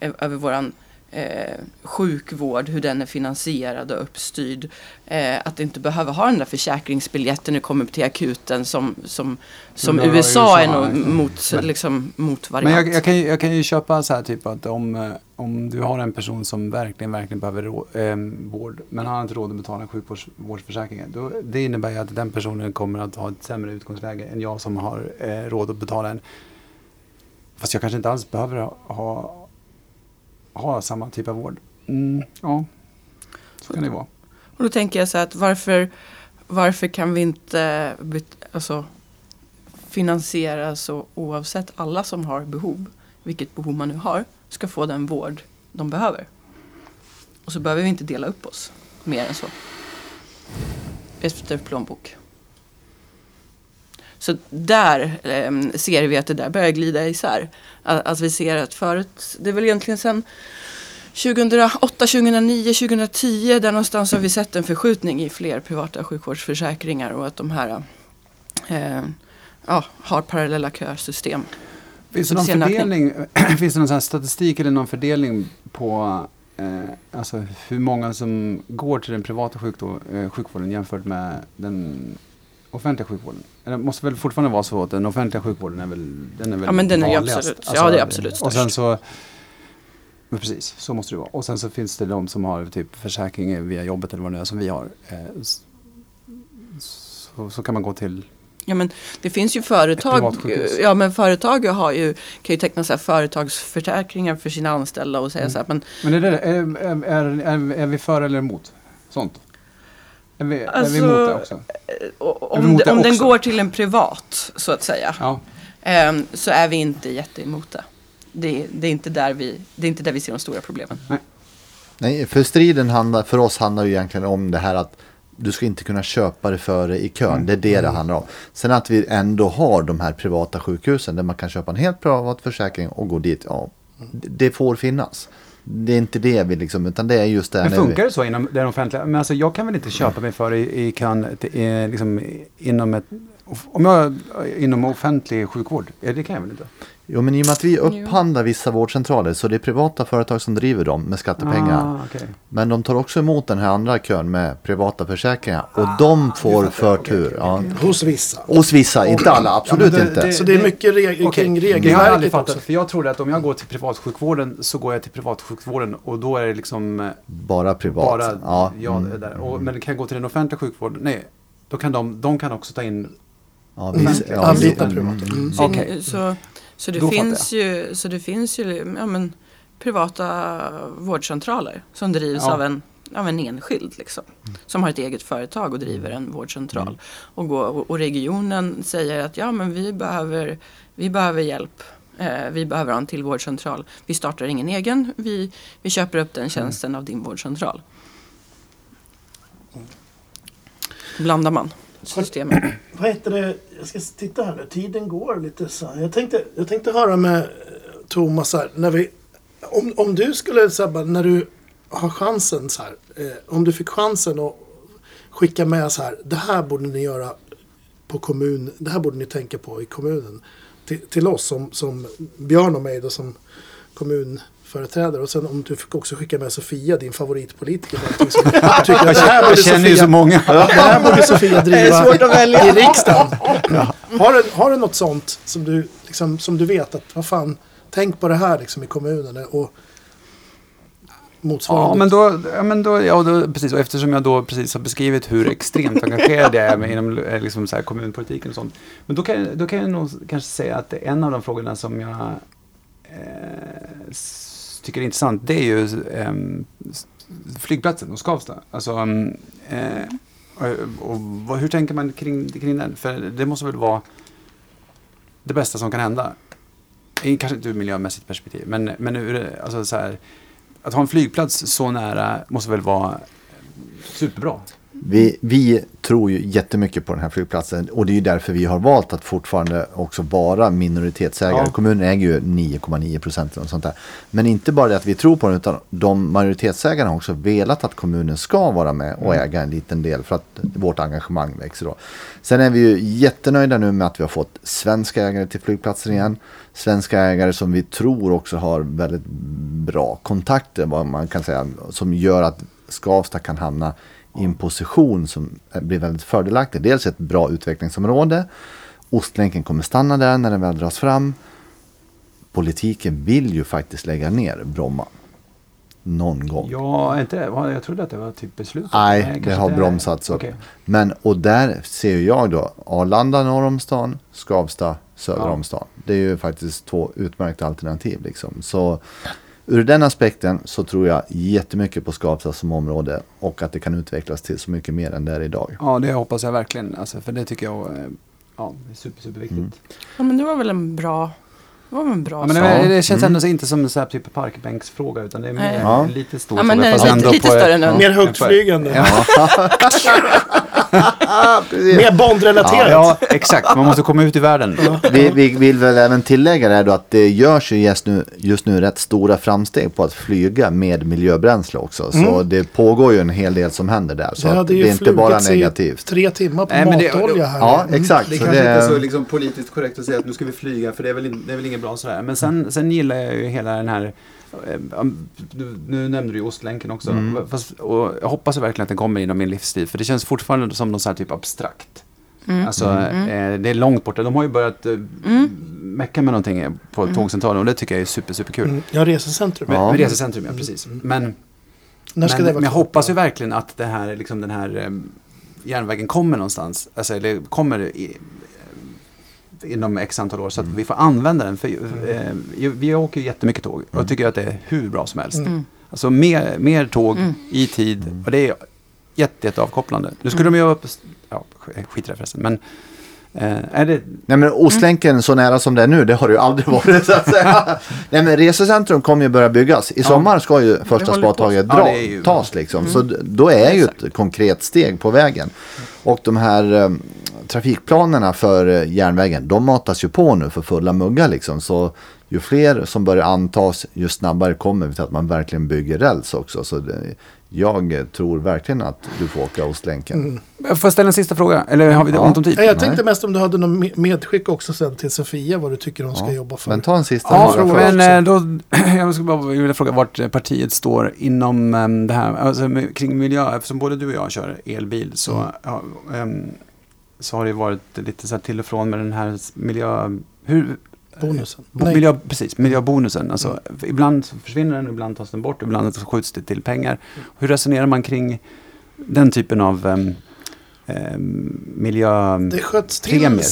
över våran eh, sjukvård, hur den är finansierad och uppstyrd. Eh, att inte behöva ha den där försäkringsbiljetten när du kommer till akuten som, som, som Ja, USA är USA, nog ja. mot, Men- liksom, mot Men jag, jag, kan ju, jag kan ju köpa så här typ att om, eh, om du har en person som verkligen, verkligen behöver rå, eh, vård men han har inte råd att betala en sjukvårdsförsäkring. Då, det innebär ju att den personen kommer att ha ett sämre utgångsläge än jag som har eh, råd att betala en. Fast jag kanske inte alls behöver ha, ha ha samma typ av vård. Mm, ja, så kan det vara. Och då tänker jag så här att varför, varför kan vi inte alltså, finansiera så oavsett alla som har behov, vilket behov man nu har, ska få den vård de behöver. Och så behöver vi inte dela upp oss mer än så. Efter plånbok. Så där eh, ser vi att det där börjar glida isär. Att, att vi ser att förut, det är väl egentligen sen 2008, 2009, 2010 där någonstans har vi sett en förskjutning i fler privata sjukvårdsförsäkringar och att de här eh, ja, har parallella kösystem. Finns det någon fördelning, finns det någon statistik eller någon fördelning på eh, alltså hur många som går till den privata eh, sjukvården jämfört med den offentliga sjukvården? Det måste väl fortfarande vara så att den offentliga sjukvården är väl, den är väl Ja, men den är ju vanligast? Alltså, absolut- ja, det är absolut Och sen störst. så, men precis, så måste det vara. Och sen så finns det de som har typ försäkring via jobbet eller vad det är som vi har. Eh, så, så kan man gå till Ja, men det finns ju företag, ja, men företag har ju, kan ju teckna så företagsförsäkringar för sina anställda och säga Mm. så här, men Men är, det, är, är, är, är vi för eller emot sånt? Är vi, är vi Alltså, emot det också? eh, om, emot det, om den också? går till en privat så att säga Ja. ehm, så är vi inte jätteemot det. Det, det, är inte där vi, det är inte där vi ser de stora problemen. Nej, för striden handlar, för oss handlar ju egentligen om det här att du ska inte kunna köpa det före i kön. Det är det det handlar om. Sen att vi ändå har de här privata sjukhusen där man kan köpa en helt privat försäkring och gå dit. Ja, det får finnas. Det är inte det vi liksom, utan det är just det Men funkar det så inom den offentliga? Men alltså jag kan väl inte köpa mig för i, i kan, liksom, inom ett, om jag inom offentlig sjukvård? Det kan jag väl inte? Jo, men i och med att vi upphandlar vissa vårdcentraler så det är privata företag som driver dem med skattepengar. Ah, okej. Men de tar också emot den här andra kön med privata försäkringar och de får förtur. Ja. Hos vissa. Hos vissa, inte alla, absolut Ja, det- inte. det- Så det är mycket reg- kring Det har jag regelverket. aldrig fattat. För jag trodde att om jag går till privatsjukvården så går jag till privatsjukvården och då är det liksom eh, Bara privat. bara ja. jag mm. där. Och, men kan jag gå till den offentliga sjukvården? Nej, då kan de, de kan också ta in Ja, Mm. vi, ja, vi- mm. Så, Okej. så, så, det Då finns ju, så det finns ju ja, men, privata vårdcentraler som drivs Ja. av, en, av en enskild. Liksom, som har ett eget företag och driver en vårdcentral. Mm. Och, går, och, och regionen säger att ja, men vi, behöver, vi behöver hjälp Eh, vi behöver ha en till vårdcentral. Vi startar ingen egen. Vi, vi köper upp den tjänsten av din vårdcentral. Blandar man systemet. Vad heter det? Jag ska titta här nu. Tiden går lite så här. Jag tänkte, jag tänkte höra med eh, Thomas här. När vi, om, om du skulle, så här, när du har chansen så här. Eh, om du fick chansen att skicka med så här. Det här borde ni göra på kommun. Det här borde ni tänka på i kommunen. Till, till oss som, som Björn och mig då som kommun kommunföreträdare. Och sen om du fick också skicka med Sofia, din favoritpolitiker. som tycker att det här borde Jag känner ju Sofia- så många. det här borde Sofia driva svårt att välja. i riksdagen. Har, du, har du något sånt som du, liksom, som du vet att, vad fan, tänk på det här liksom, i kommunen och motsvarande. Ja, men då, ja, men då, ja, då, precis. Och eftersom jag då precis har beskrivit hur extremt engagerad jag är med inom eh, liksom, så här, kommunpolitiken och sånt. Men då kan, då kan jag nog kanske säga att en av de frågorna som jag eh, tycker är intressant, det är ju eh, flygplatsen och Skavsta. Alltså, ehm, eh, och, och hur tänker man kring, kring den? För det måste väl vara det bästa som kan hända. Kanske inte ur miljömässigt perspektiv, men, men ur, alltså, så här, att ha en flygplats så nära måste väl vara superbra. Vi, vi tror ju jättemycket på den här flygplatsen och det är ju därför vi har valt att fortfarande också vara minoritetsägare. Ja. Kommunen äger ju 9,9 procent och sånt där. Men inte bara det att vi tror på den utan de majoritetsägarna har också velat att kommunen ska vara med och äga en liten del för att vårt engagemang växer då. Sen är vi ju jättenöjda nu med att vi har fått svenska ägare till flygplatsen igen. Svenska ägare som vi tror också har väldigt bra kontakter vad man kan säga som gör att Skavsta kan hamna i en position som blir väldigt fördelaktig. Dels ett bra utvecklingsområde. Ostlänken kommer stanna där när den väl dras fram. Politiken vill ju faktiskt lägga ner Bromma. Någon gång. Ja, inte Jag trodde att det var typ beslutat. Nej, det har bromsats upp. Okej. Men och där ser jag då Arlanda norr om stan, Skavsta söder Ja. om stan. Det är ju faktiskt två utmärkta alternativ liksom. Så ur den aspekten så tror jag jättemycket på Skavsta som område och att det kan utvecklas till så mycket mer än det är idag. Ja, det hoppas jag verkligen. Alltså, för det tycker jag eh, ja, är super, superviktigt. Mm. Ja, men det var väl en bra, det var väl en bra Ja, men sak. det, det känns Mm. ändå så inte som en så här typ parkbänksfråga utan det är mer. Ja. en lite stor Ja, men fråga. lite- lite större än en- Mer högtflygande. Ja, Mer Bondrelaterat. ja, exakt. Man måste komma ut i världen. Vi, vi vill väl även tillägga det här då att det görs ju just nu, just nu rätt stora framsteg på att flyga med miljöbränsle också. Så det pågår ju en hel del som händer där. Så Det det är inte bara negativt. tre timmar på Nej, men det- matolja här. Ja, Mm. exakt. Det Så kanske det, inte är så liksom, politiskt korrekt att säga att nu ska vi flyga för det är väl, in, det är väl inget bra sådär. Men sen, sen gillar jag ju hela den här, nu, nu nämnde du ju Ostlänken också. Fast, och jag hoppas ju verkligen att den kommer inom min livstid. För det känns fortfarande som något så här typ abstrakt. Alltså, eh, det är långt borta. De har ju börjat eh, mecka med någonting på tågcentralen och det tycker jag är super, super kul. Mm. Ja, resecentrum. Ja. med resecentrum, ja precis. Men, När ska men, det vara men jag hoppas ju verkligen att det här, liksom den här eh, järnvägen kommer någonstans. Alltså, eller kommer i, eh, inom x antal år så att vi får använda den. För, eh, ju- vi åker ju jättemycket tåg och jag tycker att det är hur bra som helst. Mm. Alltså mer, mer tåg i tid och det är jätte, jätte avkopplande. Nu skulle de ju upp, ja skit i det förresten, men eh, det, nej men Ostlänken så nära som det är nu, det har det ju aldrig varit så att säga. Nej men resecentrum kommer ju börja byggas. I sommar ska ju första spadtaget Ja, dra, ju- tas liksom. Så d- då är ju ett konkret steg på vägen. Och de här eh, trafikplanerna för eh, järnvägen, de matas ju på nu för fulla muggar liksom. Så ju fler som börjar antas, ju snabbare kommer vi till att man verkligen bygger räls också. Så det, jag tror verkligen att du får åka Ostlänken. får jag ställa en sista fråga? Eller har vi Ja. ont om tid? Nej, jag Nej. tänkte mest om du hade något me- medskick också sen till Sofia vad du tycker hon ska Ja, jobba för. Men ta en sista Ja, fråga först. men eh, då, jag skulle bara vilja fråga vart partiet står inom em, det här, alltså kring miljö, eftersom både du och jag kör elbil så, Mm. ja, em, så har det varit lite så här till och från med den här miljö, hur, Bonusen. bo, Nej. miljö, precis, miljöbonusen. Alltså, Ibland så försvinner den, ibland tas den bort, ibland skjuts det till pengar. Hur resonerar man kring den typen av em, miljö... Det sköts till Premier.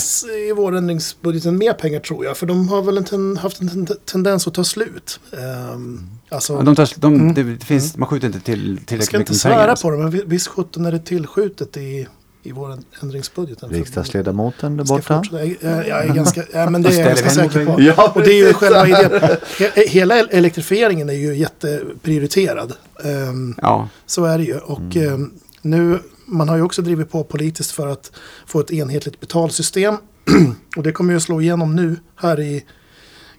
i vårändringsbudgeten mer pengar tror jag. För de har väl en ten, haft en ten, tendens att ta slut. Um, alltså, Ja, de tar, de, Mm. det, finns, Man skjuter inte till jag tillräckligt ska inte mycket pengar. svära på det, men vi- visst sjutton är det tillskjutet i, i vår ändringsbudget. Riksdagsledamoten där borta. Jag, jag, jag är ganska, ja, men det är jag ganska säker på. Ja, Och det är ju själva idén. He- Hela elektrifieringen är ju jätteprioriterad. Ehm, Ja, Så är det ju. Och ehm, nu, man har ju också drivit på politiskt för att få ett enhetligt betalsystem. och det kommer ju att slå igenom nu här i,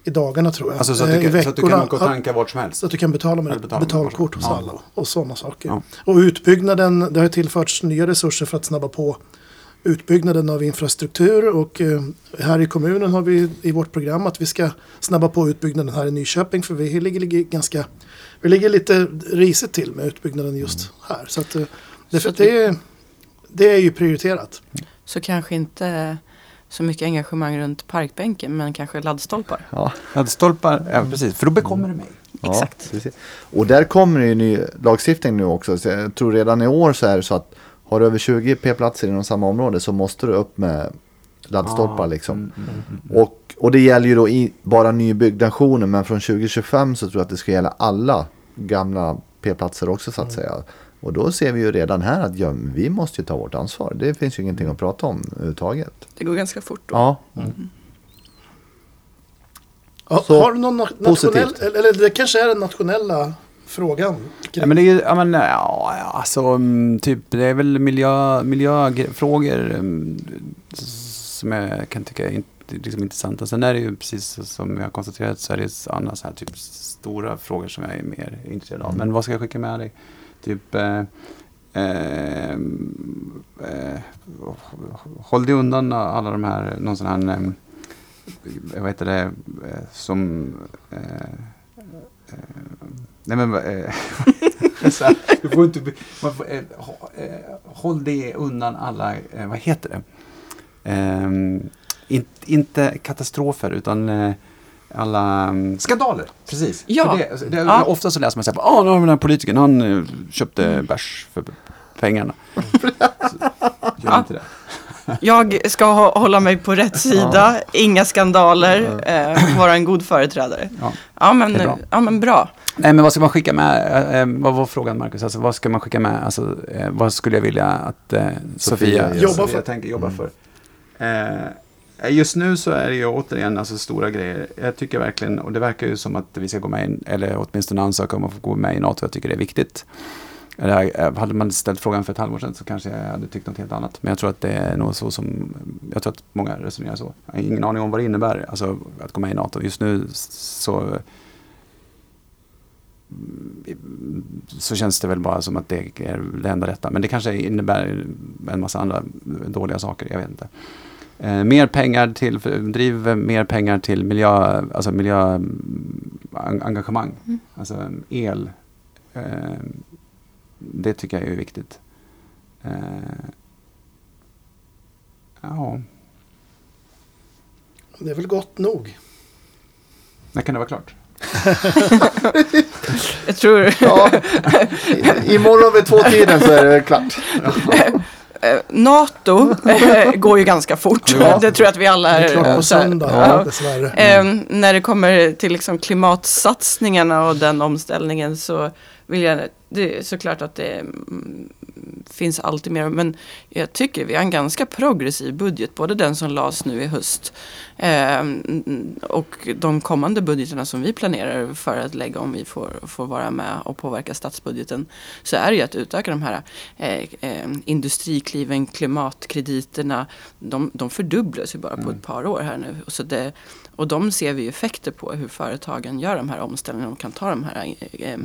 i dagarna tror jag. alltså så att, Eh, du i kan, så att du kan veckorna. åka och tanka vart som helst. Så att du kan betala med betala betalkort hos Ja. alla och sådana saker. Ja. Och utbyggnaden, det har tillförts nya resurser för att snabba på utbyggnaden av infrastruktur och eh, här i kommunen har vi i vårt program att vi ska snabba på utbyggnaden här i Nyköping för vi ligger, ligger ganska, vi ligger lite risigt till med utbyggnaden just här. Så att, eh, det, Så att det, är, det är ju prioriterat. Så kanske inte så mycket engagemang runt parkbänken men kanske laddstolpar. Ja, Laddstolpar, ja precis, för då bekommer det mig. ja, Exakt. precis. Och där kommer det ju ny lagstiftning nu också. Så jag tror redan i år så är det så att har du över 20 p-platser inom samma område så måste du upp med laddstolpar Ah, liksom. mm, mm, mm. Och, och det gäller ju då i bara nybyggnationer men från 2025 så tror jag att det ska gälla alla gamla p-platser också så att säga. Och då ser vi ju redan här att ja, vi måste ju ta vårt ansvar. Det finns ju ingenting att prata om överhuvudtaget. Det går ganska fort då. Ja, Ja, Så, har du någon na- positivt. nationell, eller det kanske är den nationella frågan. Ja, men det är ju, ja, men, ja, alltså, mm, typ, det är väl miljö, miljöfrågor mm, som jag kan tycka är liksom intressanta. Sen är det ju precis som vi har konstaterat så är det andra så här typ stora frågor som jag är mer intresserad av. Men vad ska jag skicka med dig? Typ, eh, eh, eh, håll dig undan alla de här, någon sån här, eh, vad heter det, eh, som eh, eh, Nej men eh, här, du får inte, man får, eh, eh, håll dig undan alla, eh, vad heter det? Ehm, in, inte katastrofer utan eh, alla um, skandaler. Precis. Ja. För det, det, Ja. Ofta så läser man så här, ah, nu har den här politikern, han eh, köpte Mm. bärs för pengarna. Gör Ja. inte det. Jag ska hå- hålla mig på rätt sida, inga skandaler, eh, vara en god företrädare. Ja. Ja men, ja men bra. Nej, men vad ska man skicka med? Eh, eh, vad var frågan, Marcus? Alltså, vad ska man skicka med? Alltså, eh, vad skulle jag vilja att eh, Sofia, gör. Jobba Sofia för. tänker jobba för? Eh, Eh, just nu så är det ju återigen alltså, stora grejer. Jag tycker verkligen, och det verkar ju som att vi ska gå med in, eller åtminstone ansöka om att få gå med i NATO. Jag tycker det är viktigt. Eller, eh, hade man ställt frågan för ett halvår sedan så kanske jag hade tyckt något helt annat. Men jag tror att det är nog så som, jag tror att många resonerar så. Jag har ingen aning om vad det innebär, alltså att gå med i NATO. Just nu så mm, så känns det väl bara som att det är det enda rätta. Men det kanske innebär en massa andra dåliga saker, jag vet inte. Eh, mer pengar till, driv mer pengar till miljö, alltså miljöengagemang. Mm. Alltså el. Eh, det tycker jag är viktigt. Eh, ja, Det är väl gott nog. när kan det vara klart? Jag tror ja. I- imorgon vid två tiden så är det klart. eh, NATO eh, går ju ganska fort. Ja. Det tror jag att vi alla Det är. är klart eh, på söndag, Ja. dessvärre. Eh, när det kommer till liksom klimatsatsningarna och den omställningen så vill jag, det är såklart att det mm, finns alltid mer, men jag tycker vi har en ganska progressiv budget, både den som lades nu i höst eh, och de kommande budgeterna som vi planerar för att lägga om vi får, får vara med och påverka statsbudgeten, så är det ju att utöka de här eh, eh, industrikliven, klimatkrediterna, de, de fördubblas ju bara på ett par år här nu. Så det, och de ser vi effekter på hur företagen gör de här omställningarna och kan ta de här eh,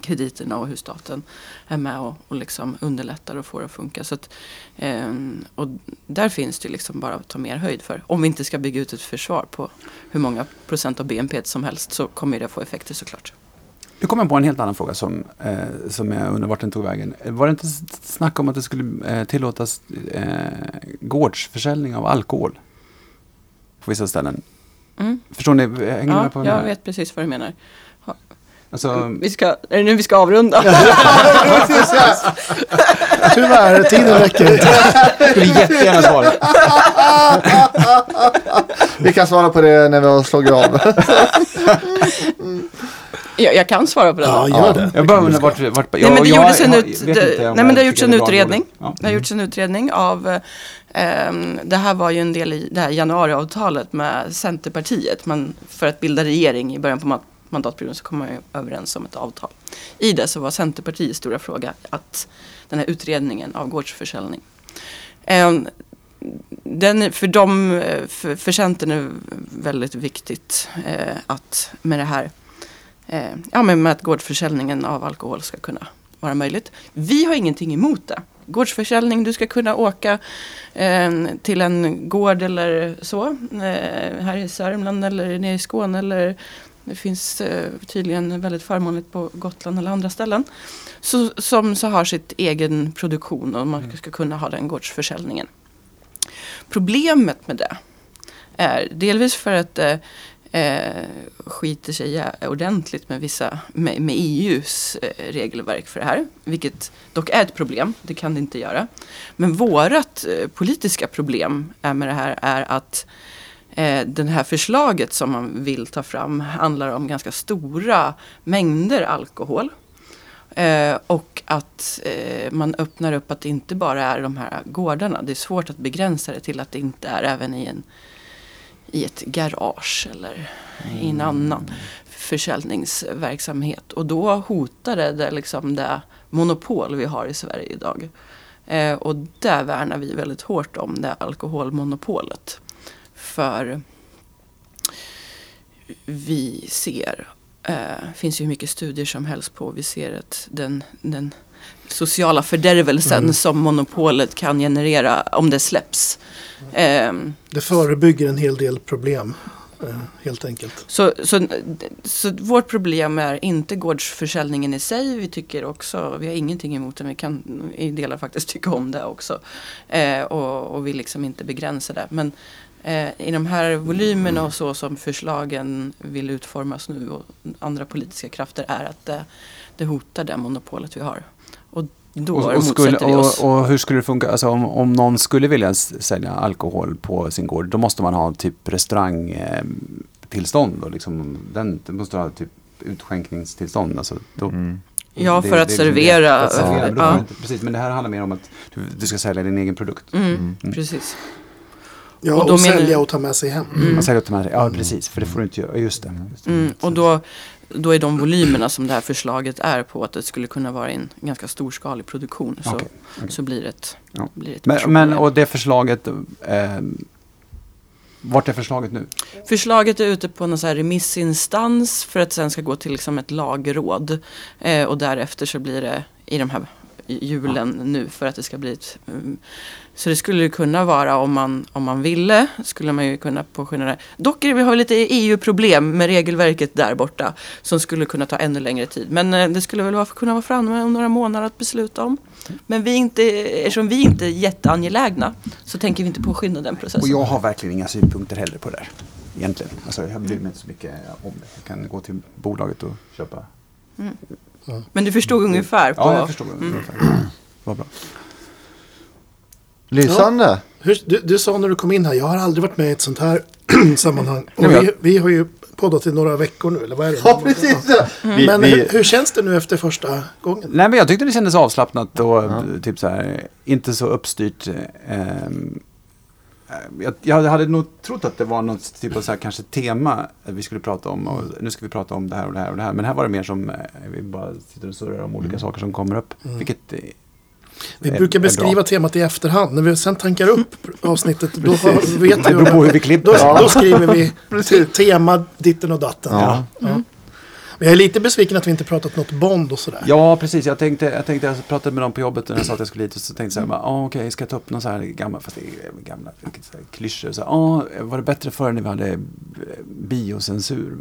krediterna och hur staten är med och, och liksom underlättar och får det att funka. Så att, eh, och där finns det liksom bara att ta mer höjd för. Om vi inte ska bygga ut ett försvar på hur många procent av BNP som helst så kommer det få effekter såklart. Nu kommer jag på en helt annan fråga som, eh, som jag undrar vart den tog vägen. Var det inte snack om att det skulle eh, tillåtas eh, gårdsförsäljning av alkohol? På vissa ställen. Mm. Förstår ni? Hänger ni Ja, med på vad jag vet precis vad du menar. Alltså, Vi ska, är det nu vi ska avrunda? Tyvärr, tiden räcker inte. skulle jättegärna svara. Vi kan svara på det när vi har slagit av. Jag, jag kan svara på det. Ja, gör det. Jag bara undrar vart... vart Nej, men det jag- gjordes en, jag ut, det, nej, men det har jag gjorts en utredning. Ja. Det har gjorts en utredning av, eh, ehm, det här var ju en del i det här januariavtalet med Centerpartiet. Man, för att bilda regering i början på mandatperioden så kom man ju överens om ett avtal. I det så var Centerpartiets stora fråga att den här utredningen av gårdsförsäljning. Ehm, den, för dem, för, för Centern är väldigt viktigt eh, att med det här, eh, ja men med att gårdsförsäljningen av alkohol ska kunna vara möjligt. Vi har ingenting emot det. Gårdsförsäljning, du ska kunna åka eh, till en gård eller så, eh, här i Sörmland eller nere i Skåne eller det finns eh, tydligen väldigt förmånligt på Gotland eller andra ställen. Så, som så har sitt egen produktion och man ska kunna ha den gårdsförsäljningen. Problemet med det är delvis för att det eh, skiter sig ordentligt med vissa med, med EUs eh, regelverk för det här. Vilket dock är ett problem, det kan det inte göra. Men vårat eh, politiska problem är med det här är att eh, det här förslaget som man vill ta fram handlar om ganska stora mängder alkohol. Eh, och att eh, man öppnar upp att det inte bara är de här gårdarna. Det är svårt att begränsa det till att det inte är även i, en, i ett garage eller i en annan försäljningsverksamhet. Och då hotar det, det, liksom det monopol vi har i Sverige idag. Eh, och där värnar vi väldigt hårt om det alkoholmonopolet. För vi ser eh, finns ju mycket studier som helst på. Vi ser att den, den sociala fördärvelsen som monopolet kan generera om det släpps. Ehm, Det förebygger en hel del problem. eh, Helt enkelt. så, så, så vårt problem är inte gårdsförsäljningen i sig. Vi tycker också, vi har ingenting emot den. Vi kan i delar faktiskt tycka om det också. Eh, och, och vill liksom inte begränsa det. Men eh, i de här volymerna och så som förslagen vill utformas nu och andra politiska krafter är att det, det hotar det monopolet vi har. Och då Och, och, skulle, vi oss. och, och hur skulle det funka? Alltså om, om någon skulle vilja sälja alkohol på sin gård, då måste man ha typ restaurangtillstånd. och liksom, den, det måste ha typ utskänkningstillstånd. Alltså, då, Mm. Ja, det- för att det liksom det. servera. För att servera, Ja. precis, men det här handlar mer om att du, du ska sälja din egen produkt. Mm, precis. Ja, Och och, sälja och ta med sig hem. Mm. Man säljer till mig, ja precis, för det får du inte göra. Just det. Just det. Mm, och då, då är de volymerna som det här förslaget är på att det skulle kunna vara en ganska storskalig produktion. Så, Okej, okej. så blir det ett, Ja. blir det ett Men, men och det förslaget, eh, vart är förslaget nu? Förslaget är ute på någon så remissinstans för att sen ska gå till liksom ett lagråd. Eh, och därefter så blir det i de här julen nu för att det ska bli ett... mm, så det skulle ju kunna vara om man, om man ville, skulle man ju kunna påskynda det. Dock det, vi har lite EU-problem med regelverket där borta som skulle kunna ta ännu längre tid. Men eh, det skulle väl vara, kunna vara framme om några månader att besluta om. Men vi inte, eftersom vi inte är jätteangelägna så tänker vi inte påskynda den processen. Och jag har verkligen inga synpunkter heller på det där. Egentligen. Alltså, jag bryr mig inte så mycket om det. Jag kan gå till bolaget och köpa. Men du förstod ungefär på... Ja, jag förstår. ungefär. Vad bra. Lysande. Hur, du, du sa när du kom in här, jag har aldrig varit med i ett sånt här sammanhang. Och vi, vi har ju poddat i några veckor nu, eller vad är det? Ja, precis. ja. Vi, Men hur, hur känns det nu efter första gången? Nej, men jag tyckte det kändes avslappnat och typ så här, inte så uppstyrt. ehm, jag, jag hade nog trott att det var något typ av så här, kanske tema vi skulle prata om. Och nu ska vi prata om det här och det här och det här. Men här var det mer som eh, vi bara sitter och surrar om olika saker som kommer upp. Vilket eh, Vi är- brukar beskriva temat i efterhand. När vi sen tankar upp avsnittet, då har, vet vi hur vi klipper. då, Ja. då skriver vi te- tema ditten och datten. Ja. Ja. Men jag är lite besviken att vi inte pratat något Bond och sådär. Ja, precis. Jag tänkte, jag tänkte, jag pratade med dem på jobbet när jag sa att jag skulle hit och så tänkte jag så här, bara, ah, okej, ska jag ta upp någon så här gammal, fast det är gamla klyschor. Så ah, var det bättre förr när vi hade eh, biocensur?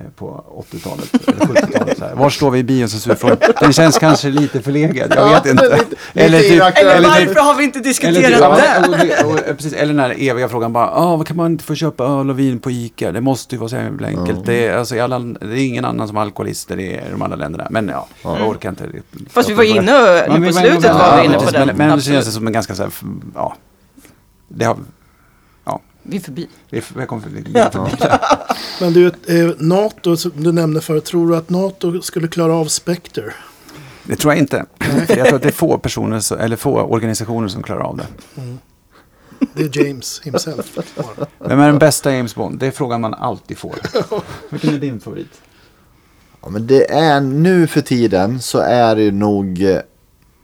Eh, På 80-talet eller 70-talet. så här. Var står vi i biocensurfrågan? Den känns kanske lite förlegad, jag vet inte. lite- Eller lite typ. Eller typ, varför har vi inte diskuterat typ, ja, det? och, precis, eller den här eviga frågan bara, ah, vad kan man inte få köpa öl och vin på ICA? Det måste ju vara så jävla enkelt. Det, är, alltså, alla, det är ingen annan som alkoholister i de andra länderna. Men ja, jag orkar inte. Fast vi var inne på slutet var vi inne på den. Men, men det känns som en ganska så här, ja. Det har. Vi är förbi. Vi är, jag kommer förbi. Ja. förbi. Men du, eh, NATO, som du nämnde förut, tror du att NATO skulle klara av Spectre? Det tror jag inte. jag tror att det är få personer, så- eller få organisationer som klarar av det. Det är James himself. Vem är den bästa James Bond? Det är frågan man alltid får. Vilken är din favorit? Ja, men det är nu för tiden så är det nog eh,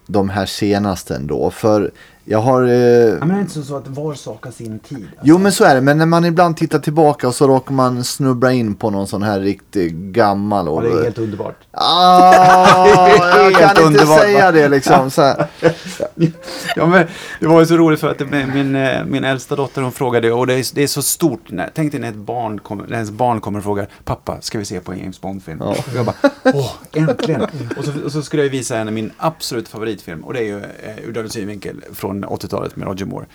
de här senaste ändå. För jag har... Eh, Ja, men det är inte så att var sak har sin tid. Alltså. Jo men så är det, men när man ibland tittar tillbaka och så råkar man snubbla in på någon sån här riktigt gammal. Ja, Och, det är helt underbart. ah, jag kan inte underbart, säga va? det liksom. Så här. Ja, men det var ju så roligt för att det- min, eh, min äldsta dotter hon frågade och det är, det är så stort. Tänk dig när, ett barn kommer, när ens barn kommer och frågar pappa, ska vi se på en James Bond-film? Ja. Och jag bara, åh, äntligen! och, så, och så skulle jag visa henne min absolut favoritfilm och det är ju eh, Ur dödens synvinkel från 80-talet med Roger Moore.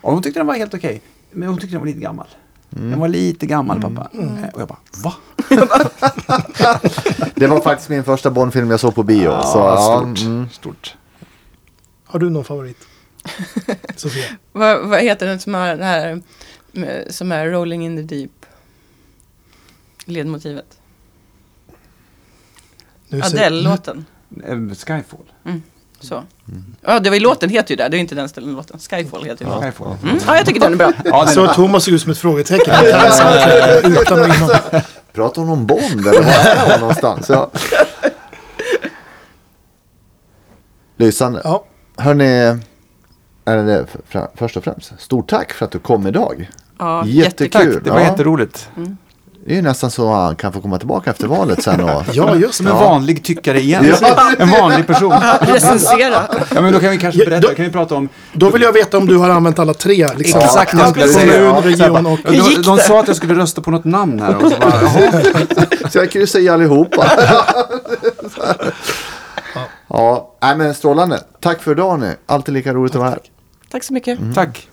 Och hon tyckte den var helt okej, men hon tyckte den var lite gammal. Den var lite gammal pappa. Eh, Och jag bara, va? Det var faktiskt min första Bondfilm jag såg på bio. så, ja, stort. mm. stort. Har du någon favorit? Sofia? Vad, vad heter den som är, det här, med- som är Rolling in the Deep? Ledmotivet. Adele-låten. Eh, Skyfall. Så. Ja, det var ju låten heter ju det. Det är inte den ställen låten. Skyfall heter ju låten. Skyfall. Mm. Ja, jag tycker den är bra. Ja, den, Så Thomas såg ut som ett frågetecken. Utan och. Pratar hon om Bond eller var är hon någonstans? Ja. Lysande. Ja, Hörni, är det för, först och främst, stort tack för att du kom idag. Ja, Jättekul. jättekul. det var Ja. jätteroligt. Det är ju nästan så han kan få komma tillbaka efter valet sen. Och, ja just Som det. en vanlig tyckare igen. Ja. En vanlig person. Recensera. Ja, men då kan vi kanske Ja, berätta, då- kan vi prata om... Då vill jag veta om du har använt alla tre. Liksom. Exakt, jag skulle Kommun, region och... De, gick de det? sa att jag skulle rösta på något namn här. Och så bara, så jag kryssar i allihopa. ja, nej men strålande. Tack för idag nu. Alltid lika roligt att vara här. Tack så mycket. Tack.